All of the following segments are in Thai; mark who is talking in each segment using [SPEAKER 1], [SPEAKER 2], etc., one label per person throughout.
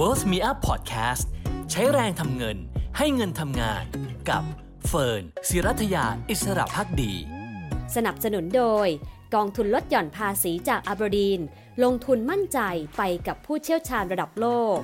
[SPEAKER 1] Worth Me Up Podcast ใช้แรงทำเงินให้เงินทำงาน กับเฟิร์นศิรัทยาอิสระพักดี
[SPEAKER 2] สนับสนุนโดย กองทุนลดหย่อนภาษีจากอาบดีน ลงทุนมั่นใจไปกับผู้เชี่ยวชาญระดับโลก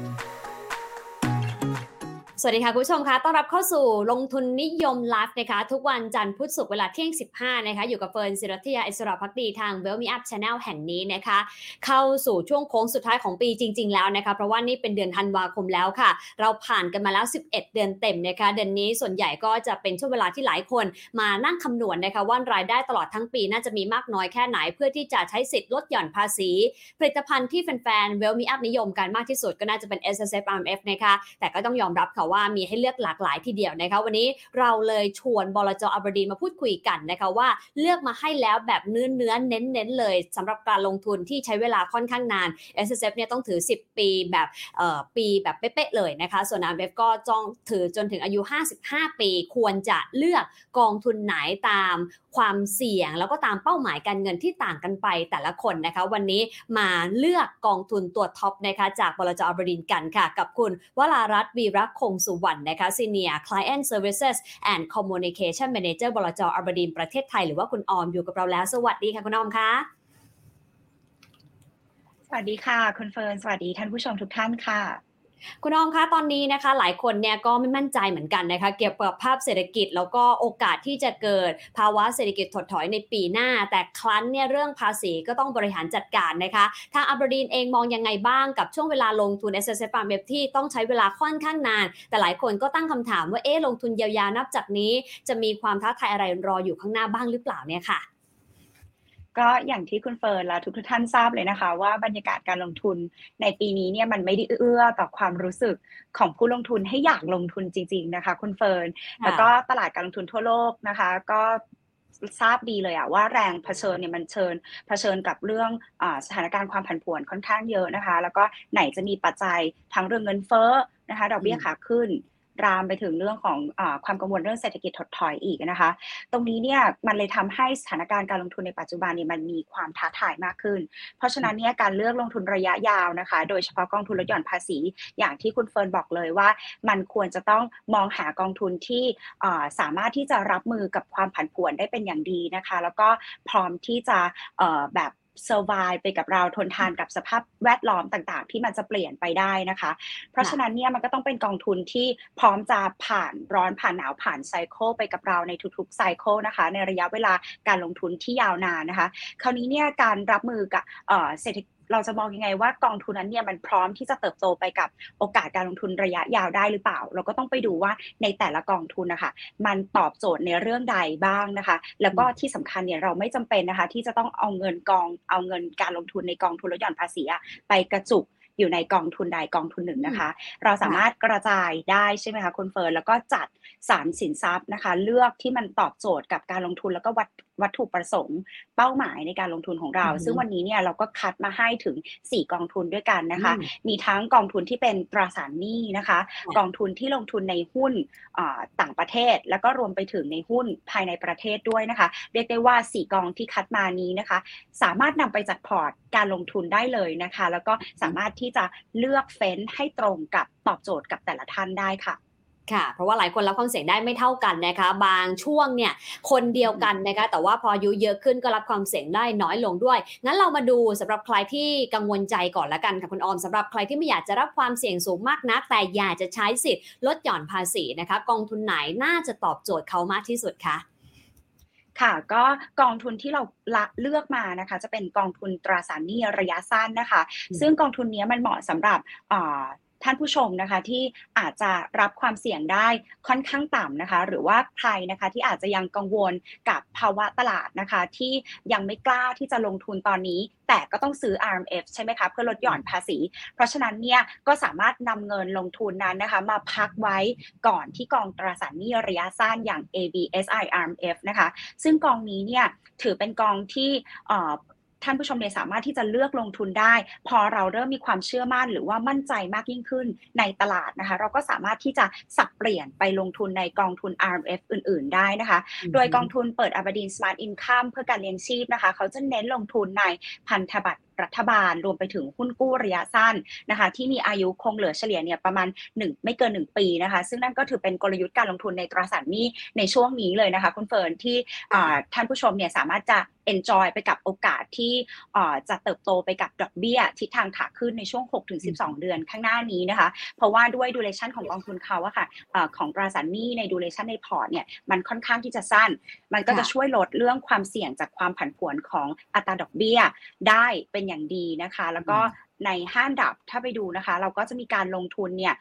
[SPEAKER 2] วัสดีค่ะคุณผู้ชมคะต้อนรับเข้าสู่ลงทุนนิยมไลฟ์นะคะ ทุกวันจันทร์พุธศุกร์เวลาเที่ยง 15 นะคะ อยู่กับเฟิร์นศิรัทยาอิสระพักดีทาง w e l l Me Up Channel แห่งนี้นะคะ เข้าสู่ช่วงโค้งสุดท้ายของปีจริง ๆ แล้วนะคะ เพราะว่านี่เป็นเดือนธันวาคมแล้วค่ะ เราผ่านกันมาแล้ว 11 เดือนเต็มนะคะ เดือนนี้ส่วนใหญ่ก็จะเป็นช่วงเวลาที่หลายคนมานั่งคำนวณนะคะว่ารายได้ตลอดทั้งปีน่าจะมีมากน้อยแค่ไหน เพื่อที่จะใช้สิทธิ์ลดหย่อนภาษี ผลิตภัณฑ์ที่แฟนๆ Well Me Up นิยมกันมากที่สุดก็น่าจะเป็น S S F R M F นะคะแต่ก็ต้องยอมรับค่ะว่าว่ามีให้เลือกหลากหลายทีเดียวนะคะวันนี้เราเลยชวนบลจอับดีนมาพูดคุยกันนะคะว่าเลือกมาให้แล้วแบบเนื้อเนื้อเน้นเน้นเลยสำหรับการลงทุนที่ใช้เวลาค่อนข้างนาน S S F เนี่ยต้องถือ 10 ปีแบบปีแบบเป๊ะๆเลยนะคะ ส่วน R M F ก็จ้องถือจนถึงอายุ 55 ปี ควรจะเลือกกองทุนไหนตาม ความเสี่ยง แล้วก็ตามเป้าหมายการเงินที่ต่างกันไปแต่ละคนนะคะ วันนี้มาเลือกกองทุนตัวท็อปนะคะจากบลจอบดินทร์กันค่ะ กับคุณวรารัตน์วีรักคงสุวรรณนะคะ Senior Client Services and Communication Manager บลจอบดินทร์ประเทศไทย หรือว่าคุณออมอยู่กับเราแล้ว สวัสดีค่ะคุณออมคะ
[SPEAKER 3] สวัสดีค่ะคุณเฟิร์นสวัสดีท่านผู้ชมทุกท่านค่ะ
[SPEAKER 2] คุณออมคะตอนนี้นะคะ หลายคนเนี่ยก็ไม่มั่นใจเหมือนกันนะคะ เกี่ยวกับภาพเศรษฐกิจ แล้วก็โอกาสที่จะเกิดภาวะเศรษฐกิจถดถอยในปีหน้า แต่ครั้นเนี่ยเรื่องภาษีก็ต้องบริหารจัดการนะคะทางอับดีนเองมองยังไงบ้างกับช่วงเวลาลงทุน S S F R M F ที่ต้องใช้เวลาค่อนข้างนาน แต่หลายคนก็ตั้งคำถามว่าเอ๊ะลงทุนยาวๆนับจากนี้ จะมีความท้าทายอะไรรออยู่ข้างหน้าบ้างหรือเปล่าเนี่ยค่ะ
[SPEAKER 3] ก็อย่างที่คุณเฟิร์นและทุกท่านทราบเลยนะคะ ว่าบรรยากาศการลงทุนในปีนี้เนี่ยมันไม่ได้เอื้อต่อความรู้สึกของผู้ลงทุนให้อยากลงทุนจริง ๆนะคะ คุณเฟิร์นแล้วก็ตลาดการลงทุนทั่วโลกนะคะ ก็ทราบดีเลยอะว่าแรงเผชิญเนี่ยมันเชิญเผชิญกับเรื่องอาสถานการณ์ความผันผวนค่อนข้างเยอะนะคะ แล้วก็ไหนจะมีปัจจัยทั้งเรื่องเงินเฟ้อนะคะดอกเบี้ยขาขึ้น รามไปถึงเรื่องของอความกังวลเรื่องเศรษฐกิจถดถอยอีกนะคะ ตรงนี้เนี่ยมันเลยทำให้สถานการณ์การลงทุนในปัจจุบันเนี่ยมันมีความท้าทายมากขึ้น เพราะฉะนั้นเนี่ยการเลือกลงทุนระยะยาวนะคะ โดยเฉพาะกองทุนลดหย่อนภาษี อย่างที่คุณเฟิร์นบอกเลยว่า มันควรจะต้องมองหากองทุนที่สามารถที่จะรับมือกับความผันผวนได้เป็นอย่างดีนะคะ แล้วก็พร้อมที่จะแบบ เอ่อแบบ survive ไปกับเราทนทานกับสภาพแวดล้อมต่างๆ ที่มันจะเปลี่ยนไปได้นะคะ เพราะฉะนั้นเนี่ยมันก็ต้องเป็นกองทุนที่พร้อมจะผ่านร้อนผ่านหนาวผ่านไซเคิลไปกับเราในทุกๆไซเคิลนะคะ ในระยะเวลาการลงทุนที่ยาวนานนะคะ คราวนี้เนี่ยการรับมือกับเอ่อเศรษฐกิจ เราจะมองยังไงว่ากองทุนนั้นเนี่ยมันพร้อมที่จะเติบโตไปกับโอกาสการลงทุนระยะยาวได้หรือเปล่า เราก็ต้องไปดูว่าในแต่ละกองทุนนะคะมันตอบโจทย์ในเรื่องใดบ้างนะคะ แล้วก็ที่สำคัญเนี่ยเราไม่จำเป็นนะคะ ที่จะต้องเอาเงินกองเอาเงินการลงทุนในกองทุนลดหย่อนภาษีอะไปกระจุกอยู่ในกองทุนใดกองทุนหนึ่งนะคะ เราสามารถกระจายได้ใช่ไหมคะคุณเฟิร์นแล้วก็จัดสารสินทรัพย์นะคะ เลือกที่มันตอบโจทย์กับการลงทุนแล้วก็วัต วัตถุประสงค์เป้าหมายในการลงทุนของเรา
[SPEAKER 2] อือฮึ
[SPEAKER 3] ซึ่งวันนี้เนี่ยเราก็คัดมาให้ถึง 4 กองทุนด้วยกันนะคะ
[SPEAKER 2] อืม
[SPEAKER 3] มีทั้งกองทุนที่เป็นตราสารหนี้นะคะ
[SPEAKER 2] ค่ะ
[SPEAKER 3] กองทุนที่ลงทุนในหุ้นอ่าต่างประเทศ แล้วก็รวมไปถึงในหุ้นภายในประเทศด้วยนะคะ เรียกได้ว่า 4 กองที่คัดมานี้นะคะ สามารถนำไปจัดพอร์ตการลงทุนได้เลยนะคะ แล้วก็สามารถที่จะเลือกเฟ้นให้ตรงกับตอบโจทย์กับแต่ละท่านได้ค่ะ
[SPEAKER 2] ค่ะ เพราะว่าหลายคนรับความเสี่ยงได้ไม่เท่ากันนะคะ บางช่วงเนี่ยคนเดียวกันนะคะ แต่ว่าพออายุเยอะขึ้นก็รับความเสี่ยงได้น้อยลงด้วย งั้นเรามาดูสำหรับใครที่กังวลใจก่อนละกันค่ะคุณออมสำหรับใครที่ไม่อยากจะรับความเสี่ยงสูงมากนัก แต่อยากจะใช้สิทธิ์ลดหย่อนภาษีนะคะ กองทุนไหนน่าจะตอบโจทย์เขามากที่สุดคะ
[SPEAKER 3] ค่ะก็กองทุนที่เราละเลือกมานะคะจะเป็นกองทุนตราสารหนี้ระยะสั้นนะคะ
[SPEAKER 2] อืม
[SPEAKER 3] ซึ่งกองทุนนี้มันเหมาะสำหรับอ่า ท่านผู้ชมนะคะที่อาจจะรับความเสี่ยงได้ค่อนข้างต่ำนะคะ หรือว่าใครนะคะที่อาจจะยังกังวลกับภาวะตลาดนะคะ ที่ยังไม่กล้าที่จะลงทุนตอนนี้ แต่ก็ต้องซื้อ RMF ใช่ไหมคะเพื่อลดหย่อนภาษี เพราะฉะนั้นเนี่ยก็สามารถนำเงินลงทุนนั้นนะคะ มาพักไว้ก่อนที่กองตราสารหนี้ระยะสั้นอย่าง ABSI RMF นะคะ ซึ่งกองนี้เนี่ยถือเป็นกองที่ ท่านผู้ชมเนี่ยสามารถที่จะเลือกลงทุนได้ พอเราเริ่มมีความเชื่อมั่นหรือว่ามั่นใจมากยิ่งขึ้นในตลาดนะคะ เราก็สามารถที่จะสับเปลี่ยนไปลงทุนในกองทุน RMF อื่น ๆ ได้นะคะ โดยกองทุนเปิด Aberdeen Smart Income เพื่อการเลี้ยงชีพนะคะ เขาจะเน้นลงทุนในพันธบัตร รัฐบาล รวมไปถึงหุ้นกู้ระยะสั้นนะคะ ที่มีอายุคงเหลือเฉลี่ยเนี่ยประมาณ 1 ไม่เกิน 1 ปีนะคะ ซึ่งนั่นก็ถือเป็นกลยุทธ์การลงทุนในตราสารหนี้ในช่วงนี้เลยนะคะคุณเฟิร์นที่ท่านผู้ชมเนี่ยสามารถจะ enjoy ไปกับโอกาสที่จะเติบโตไปกับดอกเบี้ยทิศทางขาขึ้นในช่วง 6-12 เดือนข้างหน้านี้นะคะ เพราะว่าด้วย duration ของกองทุนเขาอะค่ะของตราสารหนี้ใน duration ในพอร์ตเนี่ยมันค่อนข้างที่จะสั้น มันก็จะช่วยลดเรื่องความเสี่ยงจากความผันผวนของอัตราดอกเบี้ย ได้เป็นอย่างดีนะคะ แล้วก็ในห้าอันดับถ้าไปดูนะคะ เราก็จะมีการลงทุนเนี่ย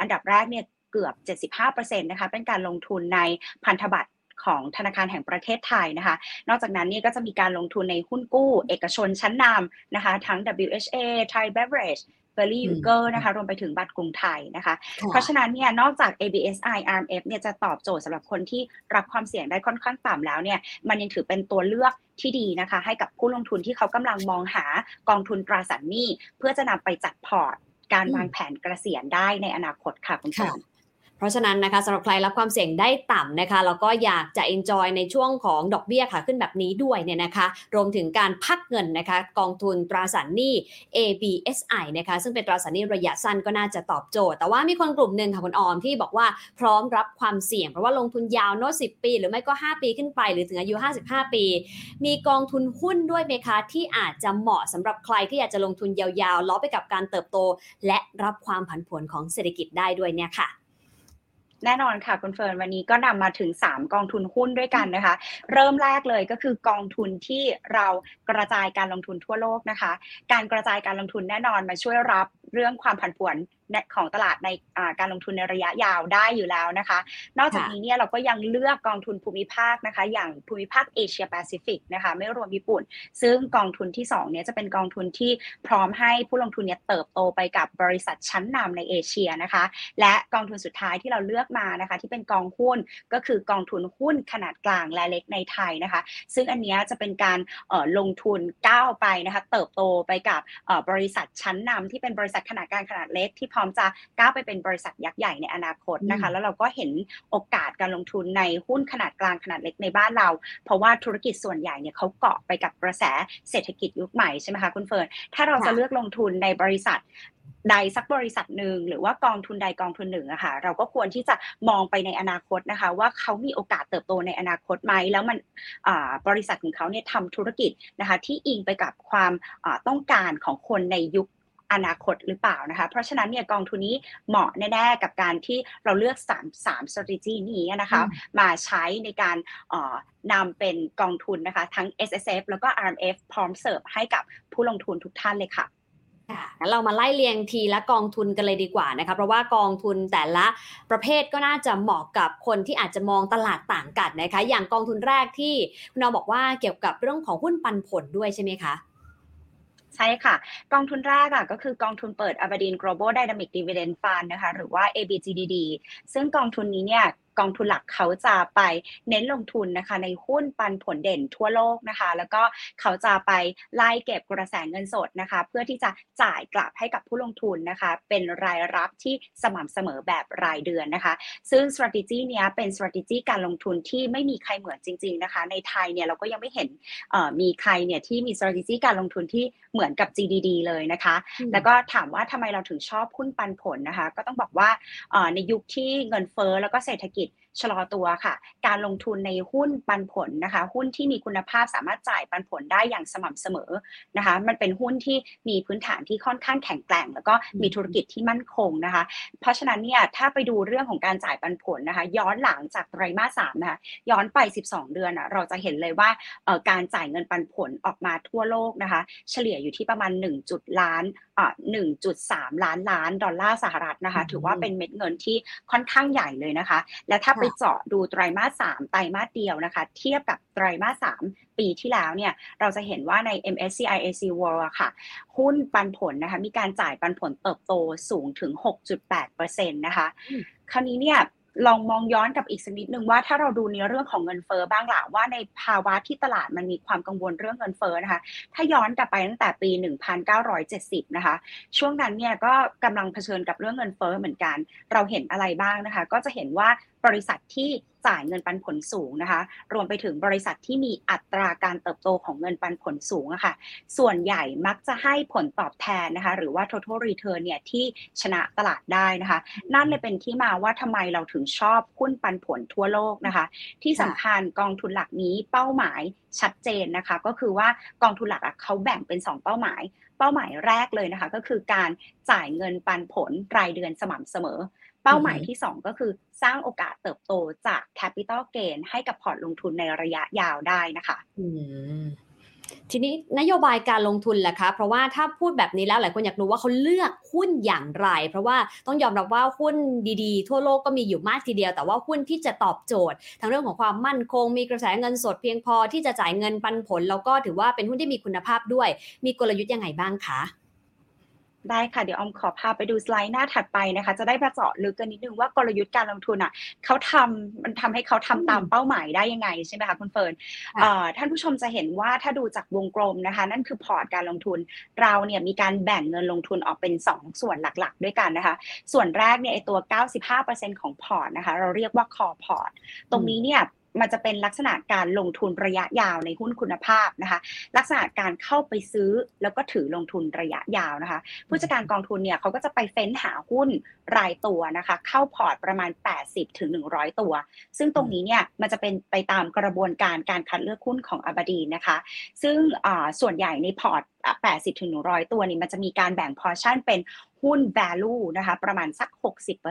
[SPEAKER 3] อันดับแรกเนี่ยเกือบ 75%นะคะเป็นการลงทุนในพันธบัตรของธนาคารแห่งประเทศไทยนะคะ นอกจากนั้นนี่ก็จะมีการลงทุนในหุ้นกู้ เอกชนชั้นนำนะคะ ทั้ง WHA Thai Beverage เบอร์รี่ยูเกอร์นะคะรวมไปถึงบัตรกรุงไทยนะคะ เพราะฉะนั้นเนี่ยนอกจาก ABSI RMF เนี่ยจะตอบโจทย์สำหรับคนที่รับความเสี่ยงได้ค่อนข้างต่ำแล้วเนี่ยมันยังถือเป็นตัวเลือกที่ดีนะคะ ให้กับผู้ลงทุนที่เขากำลังมองหากองทุนตราสารหนี้ เพื่อจะนำไปจัดพอร์ต การวางแผนเกษียณได้ในอนาคตค่ะคุณผู้ชม
[SPEAKER 2] เพราะฉะนั้นนะคะสำหรับใครรับความเสี่ยงได้ต่ำนะคะแล้วก็อยากจะ enjoy ในช่วงของดอกเบี้ยค่ะขึ้นแบบนี้ด้วยเนี่ยนะคะรวมถึงการพักเงินนะคะกองทุนตราสารหนี้ ABSI นะคะซึ่งเป็นตราสารหนี้ระยะสั้นก็น่าจะตอบโจทย์ แต่ว่ามีคนกลุ่มหนึ่งค่ะคุณออมที่บอกว่าพร้อมรับความเสี่ยง เพราะว่าลงทุนยาวโน้ต10 ปี หรือไม่ก็ 5 ปีขึ้นไป หรือถึงอายุ 55 ปี มีกองทุนหุ้นด้วยไหมคะที่อาจจะเหมาะสำหรับใครที่อยากจะลงทุนยาวๆล้อไปกับการเติบโต และรับความผันผวนของเศรษฐกิจได้ด้วยเนี่ยค่ะ
[SPEAKER 3] แน่นอนค่ะคุณเฟิร์นวันนี้ก็นำมาถึง 3 กองทุนหุ้นด้วยกันนะคะ เริ่มแรกเลยก็คือกองทุนที่เรากระจายการลงทุนทั่วโลกนะคะ การกระจายการลงทุนแน่นอนมาช่วยรับเรื่องความผันผวนของตลาดในการลงทุนในระยะยาวได้อยู่แล้วนะคะ นอกจากนี้เนี่ยเราก็ยังเลือกกองทุนภูมิภาคนะคะ อย่างภูมิภาคเอเชียแปซิฟิกนะคะ ไม่รวมญี่ปุ่น ซึ่งกองทุนที่2เนี่ยจะเป็นกองทุนที่พร้อมให้ผู้ลงทุนเนี่ยเติบโตไปกับบริษัทชั้นนำในเอเชียนะคะ และกองทุนสุดท้ายที่เราเลือกมานะคะ ที่เป็นกองหุ้นก็คือกองทุนหุ้นขนาดกลางและเล็กในไทยนะคะ ซึ่งอันนี้จะเป็นการลงทุนก้าวไปนะคะ เติบโตไปกับบริษัทชั้นนำที่เป็นบริษัทขนาดกลางขนาดเล็กที่ร้อมจะก้าวไปเป็นบริษัทยักษ์ใหญ่ในอนาคตนะคะ แล้วเราก็เห็นโอกาสการลงทุนในหุ้นขนาดกลางขนาดเล็กในบ้านเรา เพราะว่าธุรกิจส่วนใหญ่เนี่ยเขาเกาะไปกับกระแสเศรษฐกิจยุคใหม่ใช่ไหมคะคุณเฟิร์นถ้าเราจะเลือกลงทุนในบริษัทใดสักบริษัทหนึ่งหรือว่ากองทุนใดกองทุนหนึ่งอะค่ะเราก็ควรที่จะมองไปในอนาคตนะคะ ว่าเขามีโอกาสเติบโตในอนาคตไหมแล้วมันบริษัทของเขาเนี่ยทำธุรกิจนะคะที่อิงไปกับความต้องการของคนในยุค อนาคตหรือเปล่านะคะ เพราะฉะนั้นเนี่ยกองทุนนี้เหมาะแน่ๆกับการที่เราเลือก3 3 strategy นี้นะคะมาใช้ในการนำเป็นกองทุนนะคะ ทั้ง S S F แล้วก็ R M F พร้อมเสิร์ฟให้กับผู้ลงทุนทุกท่านเลยค่ะ
[SPEAKER 2] งั้นเรามาไล่เรียงทีละกองทุนกันเลยดีกว่านะคะเพราะว่ากองทุนแต่ละประเภทก็น่าจะเหมาะกับคนที่อาจจะมองตลาดต่างกันนะคะ อย่างกองทุนแรกที่คุณเราบอกว่าเกี่ยวกับเรื่องของหุ้นปันผลด้วยใช่ไหมคะ
[SPEAKER 3] ใช่ค่ะ กองทุนแรกอะก็คือกองทุนเปิด Aberdeen Global Dynamic Dividend Fund นะคะ หรือว่า ABGDD ซึ่งกองทุนนี้เนี่ย กองทุนหลักเขาจะไปเน้นลงทุนนะคะในหุ้นปันผลเด่นทั่วโลกนะคะ แล้วก็เขาจะไปไล่เก็บกระแสเงินสดนะคะ เพื่อที่จะจ่ายกลับให้กับผู้ลงทุนนะคะ เป็นรายรับที่สม่ำเสมอแบบรายเดือนนะคะ ซึ่ง strategy เนี้ยเป็น strategy การลงทุนที่ไม่มีใครเหมือนจริง ๆนะคะ ในไทยเนี่ยเราก็ยังไม่เห็นมีใครเนี่ยที่มี strategy การลงทุนที่เหมือนกับ GDD เลยนะคะ แล้วก็ถามว่าทำไมเราถึงชอบหุ้นปันผลนะคะ ก็ต้องบอกว่าในยุคที่เงินเฟ้อแล้วก็เศรษฐกิจ need ชะลอตัวค่ะ การลงทุนในหุ้นปันผลนะคะ หุ้นที่มีคุณภาพสามารถจ่ายปันผลได้อย่างสม่ำเสมอนะคะ มันเป็นหุ้นที่มีพื้นฐานที่ค่อนข้างแข็งแกร่ง แล้วก็มีธุรกิจที่มั่นคงนะคะ เพราะฉะนั้นเนี่ยถ้าไปดูเรื่องของการจ่ายปันผลนะคะ ย้อนหลังจากไตรมาสสามนะคะย้อนไป 12 เดือนอะเราจะเห็นเลยว่าการจ่ายเงินปันผลออกมาทั่วโลกนะคะ เฉลี่ยอยู่ที่ประมาณ1จุดล้านอ่า1.3ล้านล้านดอลลาร์สหรัฐนะคะ ถือว่าเป็นเม็ดเงินที่ค่อนข้างใหญ่เลยนะคะ และถ้าไปเจาะดูไตรมาสสามไตรมาสเดียวนะคะ เทียบกับไตรมาสสามปีที่แล้วเนี่ยเราจะเห็นว่าใน MSCI AC World ค่ะ หุ้นปันผลนะคะ มีการจ่ายปันผลเติบโตสูงถึง 6.8%นะคะ คราวนี้เนี่ยลองมองย้อนกับอีกสักนิดนึงว่าถ้าเราดูในเรื่องของเงินเฟอ้อบ้างล่ะว่าในภาวะที่ตลาดมันมีความกังวลเรื่องเงินเฟอ้อนะคะ ถ้าย้อนกลับไปตั้งแต่ปี 1970 นะคะ ช่วงนั้นเนี่ยก็กำลังเผชิญกับเรื่องเงินเฟอ้อเหมือนกัน เราเห็นอะไรบ้างนะคะ ก็จะเห็นว่าบริษัทที่จ่ายเงินปันผลสูงนะคะ รวมไปถึงบริษัทที่มีอัตราการเติบโตของเงินปันผลสูงอะค่ะ ส่วนใหญ่มักจะให้ผลตอบแทนนะคะ หรือว่า total return เนี่ยที่ชนะตลาดได้นะคะ นั่นเลยเป็นที่มาว่าทำไมเราถึงชอบหุ้นปันผลทั่วโลกนะคะ ที่สำคัญกองทุนหลักนี้เป้าหมายชัดเจนนะคะ ก็คือว่ากองทุนหลักเขาแบ่งเป็น 2 เป้าหมาย เป้าหมายแรกเลยนะคะ ก็คือการจ่ายเงินปันผลรายเดือนสม่ำเสมอ เป้าหมายที่ 2 ก็คือสร้างโอกาสเติบโตจาก Capital Gain ให้กับพอร์ตลงทุนในระยะยาวได้นะคะ
[SPEAKER 2] อืมทีนี้นโยบายการลงทุนแหละคะ เพราะว่าถ้าพูดแบบนี้แล้วหลายคนอยากรู้ว่าเขาเลือกหุ้นอย่างไร เพราะว่าต้องยอมรับว่าหุ้นดีๆ ทั่วโลกก็มีอยู่มากทีเดียว แต่ว่าหุ้นที่จะตอบโจทย์ทั้งเรื่องของความมั่นคง มีกระแสเงินสดเพียงพอที่จะจ่ายเงินปันผล แล้วก็ถือว่าเป็นหุ้นที่มีคุณภาพด้วย มีกลยุทธ์ยังไงบ้างคะ
[SPEAKER 3] ได้ค่ะ เดี๋ยวออมขอพาไปดูสไลด์หน้าถัดไปนะคะ จะได้มาเจาะลึกกันนิดนึงว่ากลยุทธ์การลงทุนอะเขาทำมันทำให้เขาทำตามเป้าหมายได้ยังไงใช่ไหมคะคุณเฟิร์น
[SPEAKER 2] ค่ะ
[SPEAKER 3] เอ่อท่านผู้ชมจะเห็นว่าถ้าดูจากวงกลมนะคะ นั่นคือพอร์ตการลงทุน เราเนี่ยมีการแบ่งเงินลงทุนออกเป็น 2 ส่วนหลักๆ ด้วยกันนะคะ ส่วนแรกเนี่ยไอ้ตัว 95%ของพอร์ตนะคะ เราเรียกว่า core พอร์ตตรงนี้เนี่ย มันจะเป็นลักษณะการลงทุนระยะยาวในหุ้นคุณภาพนะคะ ลักษณะการเข้าไปซื้อแล้วก็ถือลงทุนระยะยาวนะคะ ผู้จัดการกองทุนเนี่ยเขาก็จะไปเฟ้นหาหุ้นรายตัวนะคะ เข้าพอร์ตประมาณ 80ถึง100 ตัว ซึ่งตรงนี้เนี่ยมันจะเป็นไปตามกระบวนการการคัดเลือกหุ้นของอบดีนะคะ ซึ่งส่วนใหญ่ในพอร์ต 80ถึง100 ตัวนี่มันจะมีการแบ่ง portion เป็นหุ้น value นะคะประมาณสัก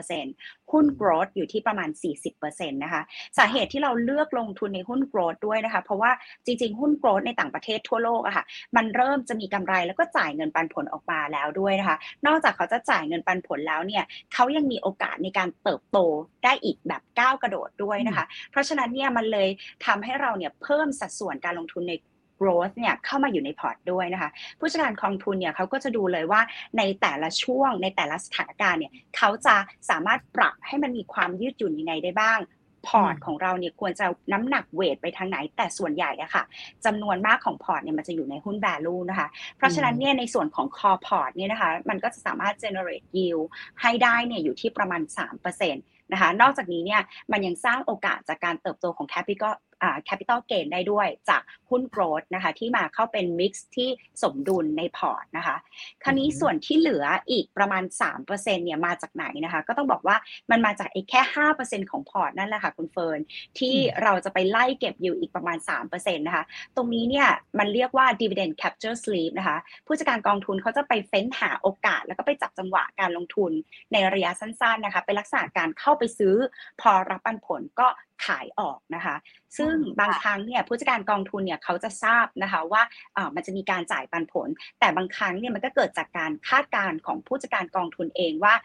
[SPEAKER 3] 60%หุ้น growth อยู่ที่ประมาณ 40%นะคะสาเหตุที่เราเลือกลงทุนในหุ้น growth ด้วยนะคะ เพราะว่าจริงๆ หุ้น growth ในต่างประเทศทั่วโลกอะค่ะมันเริ่มจะมีกำไรแล้วก็จ่ายเงินปันผลออกมาแล้วด้วยนะคะ นอกจากเขาจะจ่ายเงินปันผลแล้วเนี่ยเขายังมีโอกาสในการเติบโตได้อีกแบบก้าวกระโดดด้วยนะคะ เพราะฉะนั้นเนี่ยมันเลยทำให้เราเนี่ยเพิ่มสัดส่วนการลงทุนใน growth เนี่ยเข้ามาอยู่ในพอร์ตด้วยนะคะ ผู้จัดการกองทุนเนี่ยเขาก็จะดูเลยว่าในแต่ละช่วงในแต่ละสถานการณ์เนี่ยเขาจะสามารถปรับให้มันมีความยืดหยุ่นยังไงได้บ้างพอร์ตของเราเนี่ยควรจะน้ำหนัก weight ไปทางไหนแต่ส่วนใหญ่อะค่ะจำนวนมากของพอร์ตเนี่ยมันจะอยู่ในหุ้น value นะคะ เพราะฉะนั้นเนี่ยในส่วนของ core port เนี่ยนะคะมันก็จะสามารถ generate yield ให้ได้เนี่ยอยู่ที่ประมาณ 3%นะคะนอกจากนี้เนี่ยมันยังสร้างโอกาสจากการเติบโตของ capital อ่า capital gain ได้ด้วยจากหุ้น growth นะคะที่มาเข้าเป็น mix ที่สมดุลในพอร์ตนะคะคราวนี้
[SPEAKER 2] อือฮึ
[SPEAKER 3] ส่วนที่เหลืออีกประมาณ 3%เนี่ยมาจากไหนนะคะ ก็ต้องบอกว่ามันมาจากไอ้แค่ 5%ของพอร์ตนั่นแหละค่ะคุณเฟิร์นที่เราจะไปไล่เก็บอยู่อีกประมาณ 3%นะคะ ตรงนี้เนี่ยมันเรียกว่า dividend capture sleep นะคะ ผู้จัดการกองทุนเขาจะไปเฟ้นหาโอกาส แล้วก็ไปจับจังหวะการลงทุนในระยะสั้นๆนะคะเป็นลักษณะการเข้าไปซื้อพอรับปันผลก็ขายออกนะคะ ซึ่ง
[SPEAKER 2] อืม
[SPEAKER 3] บางครั้งเนี่ยผู้จัดการกองทุนเนี่ยเขาจะทราบนะคะว่าเอ่อมันจะมีการจ่ายปันผล แต่บางครั้งเนี่ยมันก็เกิดจากการคาดการณ์ของผู้จัดการกองทุนเองว่า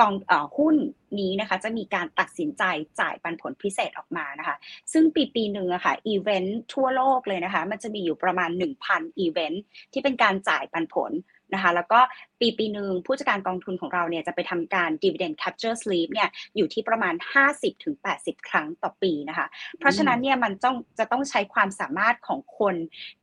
[SPEAKER 3] กองเอ่อหุ้นนี้นะคะจะมีการตัดสินใจจ่ายปันผลพิเศษออกมานะคะ ซึ่งปีปีหนึ่งอะค่ะอีเวนต์ทั่วโลกเลยนะคะ มันจะมีอยู่ประมาณ 1,000อีเวนต์ที่เป็นการจ่ายปันผล นะคะแล้วก็ปีปีหนึ่งผู้จัดการกองทุนของเราเนี่ยจะไปทำการ dividend capture sleep เนี่ยอยู่ที่ประมาณ 50-80 ครั้งต่อปีนะคะ เพราะฉะนั้นเนี่ยมันต้องจะต้องใช้ความสามารถของคน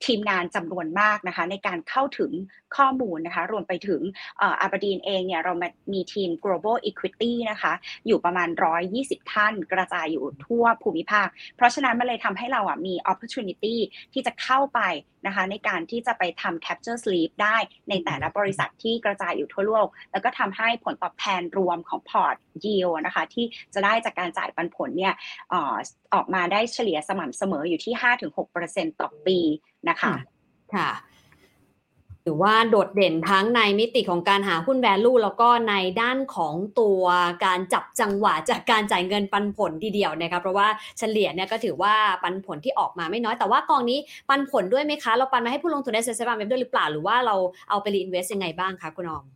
[SPEAKER 3] ทีมงานจำนวนมากนะคะในการเข้าถึงข้อมูลนะคะรวมไปถึงอาบดีนเองเนี่ยเรามีทีม global equity นะคะอยู่ประมาณ 120 ท่านกระจายอยู่ทั่วภูมิภาค เพราะฉะนั้นมันเลยทำให้เราอะมี opportunity ที่จะเข้าไปนะคะในการที่จะไปทำ capture sleep ได้ในแต่ละบริษัทที่กระจายอยู่ทั่วโลก แล้วก็ทำให้ผลตอบแทนรวมของพอร์ตยิวนะคะ ที่จะได้จากการจ่ายปันผลเนี่ยออกมาได้เฉลี่ยสม่ำเสมออยู่ที่ 5-6%ต่อปีนะคะ
[SPEAKER 2] ค่ะ ถือว่าโดดเด่นทั้งในมิติของการหาหุ้น value แล้วก็ในด้านของตัวการจับจังหวะจากการจ่ายเงินปันผลทีเดียวนะครับเพราะว่าเฉลี่ยเนี่ยก็ถือว่าปันผลที่ออกมาไม่น้อยแต่ว่ากองนี้ปันผลด้วยไหมคะ เราปันมาให้ผู้ลงทุนในเซ็นทรัลเว็บด้วยหรือเปล่าหรือว่าเราเอาไปรีอินเวสยังไงบ้างคะคุณออม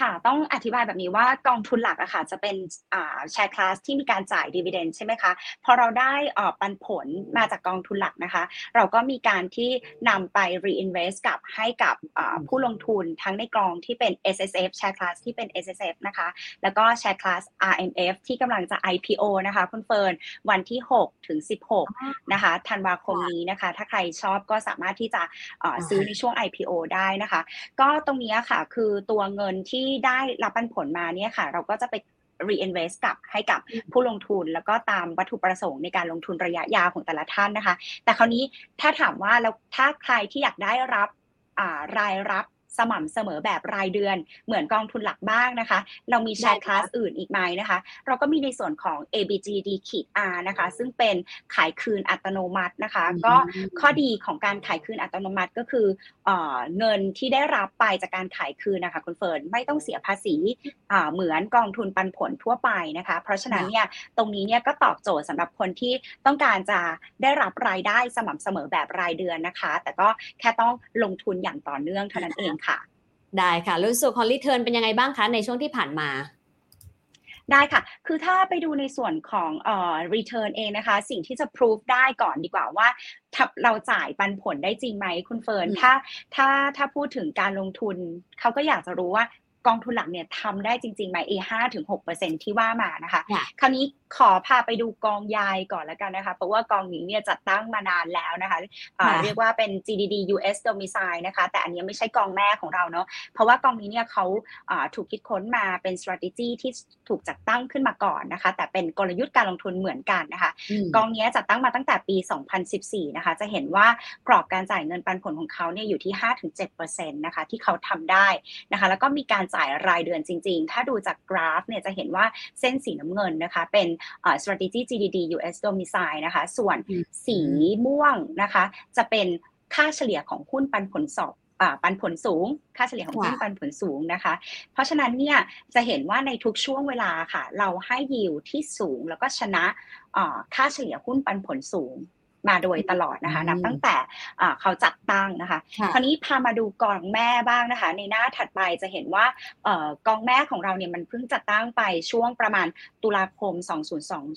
[SPEAKER 3] ค่ะ ต้องอธิบายแบบนี้ว่ากองทุนหลักอะค่ะ จะเป็นอ่าแชร์คลาสที่มีการจ่ายดีเวเดนใช่ไหมคะ พอเราได้ออปันผลมาจากกองทุนหลักนะคะ เราก็มีการที่นำไป reinvest กับให้กับอ่าผู้ลงทุนทั้งในกองที่เป็น S S F แชร์คลาสที่เป็น S S F นะคะ แล้วก็แชร์คลาส R M F ที่กำลังจะ I P O นะคะ คุณเฟิร์นวันที่ 6 ถึง 16 นะคะธันวาคมนี้นะคะ ถ้าใครชอบก็สามารถที่จะเอ่อซื้อในช่วง IPO ได้นะคะ ก็ตรงนี้ค่ะคือตัวเงินที่ได้รับปันผลมาเนี่ยค่ะ เราก็จะไป reinvest กลับให้กับผู้ลงทุนแล้วก็ตามวัตถุประสงค์ในการลงทุนระยะยาวของแต่ละท่านนะคะ แต่คราวนี้ถ้าถามว่าแล้วถ้าใครที่อยากได้รับรายรับ สม่ำเสมอแบบรายเดือน เหมือนกองทุนหลักบ้างนะคะ เรามีแชร์คลาสอื่นอีกไหมนะคะ เราก็มีในส่วนของ ABGD ขีด R นะคะ ซึ่งเป็นขายคืนอัตโนมัตินะคะ ก็ข้อดีของการขายคืนอัตโนมัติก็คือเงินที่ได้รับไปจากการขายคืนนะคะคุณเฟิร์นไม่ต้องเสียภาษีเหมือนกองทุนปันผลทั่วไปนะคะ เพราะฉะนั้นเนี่ยตรงนี้เนี่ยก็ตอบโจทย์สำหรับคนที่ต้องการจะได้รับรายได้สม่ำเสมอแบบรายเดือนนะคะ แต่ก็แค่ต้องลงทุนอย่างต่อเนื่องเท่านั้นเองค่ะ
[SPEAKER 2] ได้ค่ะรู้สึกของรีเทิร์นเป็นยังไงบ้างคะ ในช่วงที่ผ่านมา
[SPEAKER 3] ได้ค่ะ คือถ้าไปดูในส่วนของเอ่อ return เองนะคะ สิ่งที่จะ prove ได้ก่อนดีกว่าว่าเราจ่ายปันผลได้จริงไหมคุณเฟิร์น ถ้าถ้าถ้าพูดถึงการลงทุน เขาก็อยากจะรู้ว่ากองทุนหลักเนี่ยทำได้จริงๆไหมเอห้าถึงหกเปอร์เซ็นที่ว่ามานะคะ คราวนี้ขอพาไปดูกองยายก่อนแล้วกันนะคะ เพราะว่ากองนี้เนี่ยจัดตั้งมานานแล้วนะคะะเรียกว่าเป็น GDD US Domicile นะคะ แต่อันนี้ไม่ใช่กองแม่ของเราเนาะ เพราะว่ากองนี้เนี่ยเขาถูกคิดค้นมาเป็น strategy ที่ถูกจัดตั้งขึ้นมาก่อนนะคะ แต่เป็นกลยุทธ์การลงทุนเหมือนกันนะคะ กองนี้จัดตั้งมาตั้งแต่ปี 2014 นะคะ จะเห็นว่ากรอบการจ่ายเงินปันผลของเขาเนี่ยอยู่ที่ 5-7%นะคะที่เขาทำได้นะคะ แล้วก็มีการจ่ายรายเดือนจริง ๆ ถ้าดูจากกราฟเนี่ยจะเห็นว่าเส้นสีน้ำเงินนะคะเป็น strategy GDD US domicile นะคะ ส่วนสีม่วงนะคะ จะเป็นค่าเฉลี่ยของหุ้นปันผลสอบปันผลสูง ค่าเฉลี่ยของหุ้นปันผลสูงนะคะ เพราะฉะนั้นเนี่ยจะเห็นว่าในทุกช่วงเวลาค่ะ เราให้ยิวที่สูงแล้วก็ชนะค่าเฉลี่ยหุ้นปันผลสูง มาโดยตลอดนะคะนับตั้งแต่เขาจัดตั้งนะคะ คราวนี้พามาดูกองแม่บ้างนะคะ ในหน้าถัดไปจะเห็นว่ากองแม่ของเราเนี่ยมันเพิ่งจัดตั้งไปช่วงประมาณตุลาคม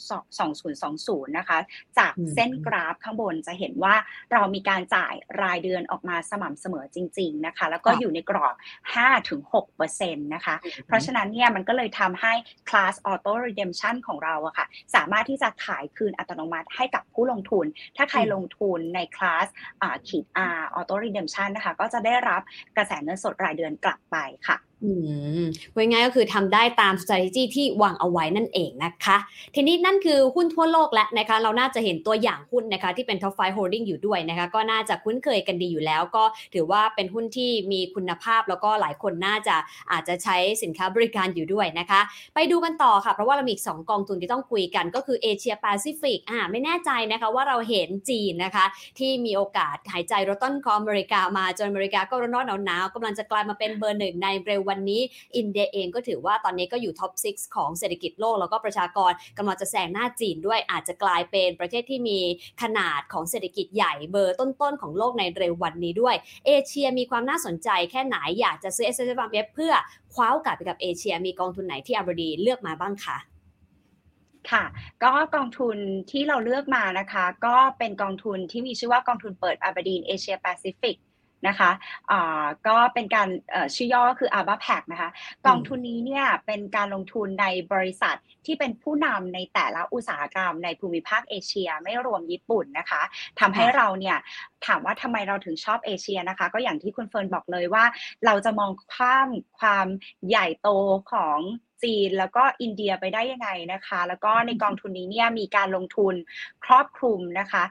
[SPEAKER 3] 2020 นะคะ จากเส้นกราฟข้างบนจะเห็นว่าเรามีการจ่ายรายเดือนออกมาสม่ำเสมอจริง ๆนะคะ แล้วก็อยู่ในกรอบ 5-6%นะคะ เพราะฉะนั้นเนี่ยมันก็เลยทำให้ class auto redemption ของเราอะค่ะ สามารถที่จะขายคืนอัตโนมัติให้กับผู้ลงทุนถ้าใครลงทุนในคลาสขีด R Auto Redemption นะคะ ก็จะได้รับกระแสเงินสดรายเดือนกลับไปค่ะ
[SPEAKER 2] อืมว่าง่ายก็คือทำได้ตาม strategy ที่วางเอาไว้นั่นเองนะคะ ทีนี้นั่นคือหุ้นทั่วโลกแล้วนะคะ เราน่าจะเห็นตัวอย่างหุ้นนะคะที่เป็น top 5 holding อยู่ด้วยนะคะ ก็น่าจะคุ้นเคยกันดีอยู่แล้ว ก็ถือว่าเป็นหุ้นที่มีคุณภาพแล้วก็หลายคนน่าจะอาจจะใช้สินค้าบริการอยู่ด้วยนะคะ ไปดูกันต่อค่ะ เพราะว่าเรามีอีก2กองทุนที่ต้องคุยกันก็คือเอเชียแปซิฟิกอ่าไม่แน่ใจนะคะว่าเราเห็นจีนนะคะ ที่มีโอกาสหายใจรถต้นคออเมริกามาจนอเมริกาก็ร้อนหนาวๆกำลังจะกลายมาเป็นเบอร์หนึ่งในเร็ววันนี้อินเดียเองก็ถือว่าตอนนี้ก็อยู่ท็อป 6 ของเศรษฐกิจโลก แล้วก็ประชากรกำลังจะแซงหน้าจีนด้วยอาจจะกลายเป็นประเทศที่มีขนาดของเศรษฐกิจใหญ่เบอร์ต้นๆของโลกในเร็ววันนี้ด้วย เอเชียมีความน่าสนใจแค่ไหนอยากจะซื้อ S S F เพื่อคว้าโอกาสไปกับเอเชีย มีกองทุนไหนที่อาบดีเลือกมาบ้างคะ
[SPEAKER 3] ค่ะก็กองทุนที่เราเลือกมานะคะ ก็เป็นกองทุนที่มีชื่อว่ากองทุนเปิดอาบดีนเอเชียแปซิฟิก นะคะะก็เป็นการชื่อย่อคือ ABA Pack นะคะกองทุนนี้เนี่ยเป็นการลงทุนในบริษัทที่เป็นผู้นำในแต่ละอุตสาหกรรมในภูมิภาคเอเชียไม่รวมญี่ปุ่นนะคะทำให้เราเนี่ยถามว่าทำไมเราถึงชอบเอเชียนะคะ ก็อย่างที่คุณเฟิร์นบอกเลยว่า เราจะมองข้ามความใหญ่โตของ จีน แล้วก็อินเดียไปได้ยังไงนะคะ แล้วก็ในกองทุนนี้เนี่ยมีการลงทุนครอบคลุมนะคะ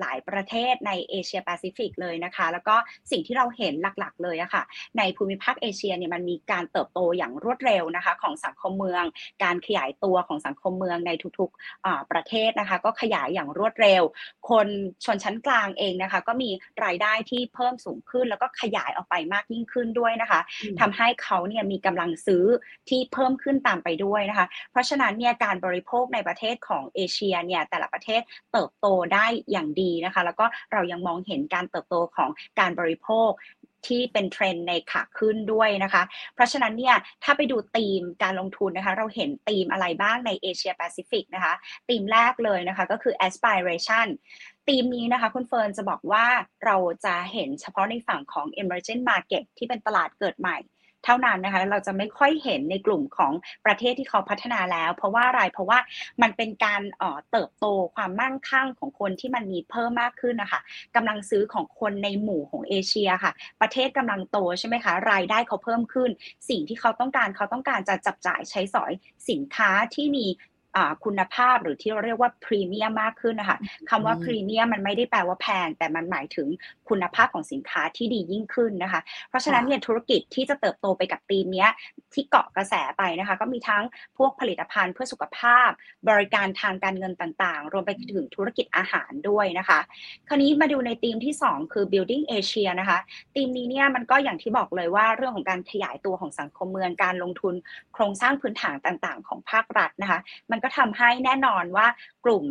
[SPEAKER 3] หลายประเทศในเอเชียแปซิฟิกเลยนะคะ แล้วก็สิ่งที่เราเห็นหลักๆ เลยอะค่ะ ในภูมิภาคเอเชียเนี่ยมันมีการเติบโตอย่างรวดเร็วนะคะ ของสังคมเมือง การขยายตัวของสังคมเมืองในทุกๆประเทศนะคะ ก็ขยายอย่างรวดเร็ว คนชนชั้นกลางเองนะคะ ก็มีรายได้ที่เพิ่มสูงขึ้น แล้วก็ขยายออกไปมากยิ่งขึ้นด้วยนะคะทำให้เขาเนี่ยมีกำลังซื้อที่เพิ่มขึ้นตามไปด้วยนะคะ เพราะฉะนั้นเนี่ยการบริโภคในประเทศของเอเชียเนี่ยแต่ละประเทศเติบโตได้อย่างดีนะคะ แล้วก็เรายังมองเห็นการเติบโตของการบริโภคที่เป็นเทรนในขาขึ้นด้วยนะคะ เพราะฉะนั้นเนี่ยถ้าไปดูธีมการลงทุนนะคะ เราเห็นธีมอะไรบ้างในเอเชียแปซิฟิกนะคะธีมแรกเลยนะคะก็คือ aspiration ธีมนี้นะคะคุณเฟิร์นจะบอกว่าเราจะเห็นเฉพาะในฝั่งของ emerging market ที่เป็นตลาดเกิดใหม่ เท่านั้นนะคะ เราจะไม่ค่อยเห็นในกลุ่มของประเทศที่เขาพัฒนาแล้ว เพราะว่าอะไรเพราะว่ามันเป็นการเติบโตความมั่งคั่งของคนที่มันมีเพิ่มมากขึ้นนะคะกำลังซื้อของคนในหมู่ของเอเชียค่ะ ประเทศกำลังโตใช่ไหมคะรายได้เขาเพิ่มขึ้น สิ่งที่เขาต้องการเขาต้องการจะจับจ่ายใช้สอยสินค้าที่มี คุณภาพหรือที่เราเรียกว่าพรีเมียมมากขึ้นนะคะคำว่าพรีเมียมมันไม่ได้แปลว่าแพงแต่มันหมายถึงคุณภาพของสินค้าที่ดียิ่งขึ้นนะคะ เพราะฉะนั้นเนี่ยธุรกิจที่จะเติบโตไปกับธีมนี้ที่เกาะกระแสไปนะคะ ก็มีทั้งพวกผลิตภัณฑ์เพื่อสุขภาพ บริการทางการเงินต่างๆ รวมไปถึงธุรกิจอาหารด้วยนะคะ คราวนี้มาดูในธีมที่ 2 คือ building Asia นะคะธีมนี้เนี่ยมันก็อย่างที่บอกเลยว่าเรื่องของการขยายตัวของสังคมเมืองการลงทุน โครงสร้างพื้นฐานต่างๆ ของภาครัฐนะคะ มันก็ทำให้แน่นอนว่ากลุ่ม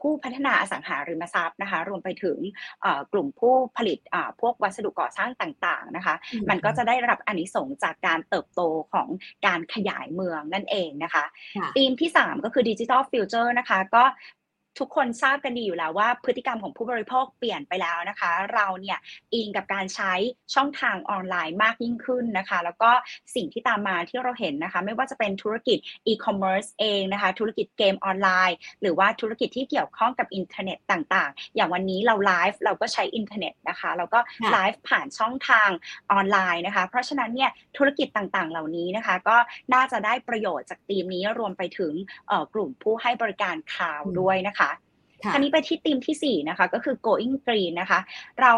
[SPEAKER 3] ผู้พัฒนาอสังหาริมทรัพย์นะคะรวมไปถึงกลุ่มผู้ผลิตพวกวัสดุก่อสร้างต่างๆนะคะ มันก็จะได้รับอนิสงจากการเติบโตของการขยายเมืองนั่นเองนะคะธีมที่ 3 ก็คือดิจิทัลฟิวเจอร์นะคะก็ ทุกคนทราบกันดีอยู่แล้วว่าพฤติกรรมของผู้บริโภคเปลี่ยนไปแล้วนะคะ เราเนี่ยอิงกับการใช้ช่องทางออนไลน์มากยิ่งขึ้นนะคะ แล้วก็สิ่งที่ตามมาที่เราเห็นนะคะ ไม่ว่าจะเป็นธุรกิจอีคอมเมิร์ซเองนะคะ ธุรกิจเกมออนไลน์ หรือว่าธุรกิจที่เกี่ยวข้องกับอินเทอร์เน็ตต่างๆ อย่างวันนี้เราไลฟ์เราก็ใช้อินเทอร์เน็ตนะคะเราก็ไลฟ์ผ่านช่องทางออนไลน์นะคะ เพราะฉะนั้นเนี่ยธุรกิจต่างๆ เหล่านี้นะคะ ก็น่าจะได้ประโยชน์จากธีมนี้รวมไปถึงกลุ่มผู้ให้บริการข่าวด้วยนะคะ คราวนี้ไปที่ธีมที่ 4 นะคะ ก็คือ going green นะคะ เรา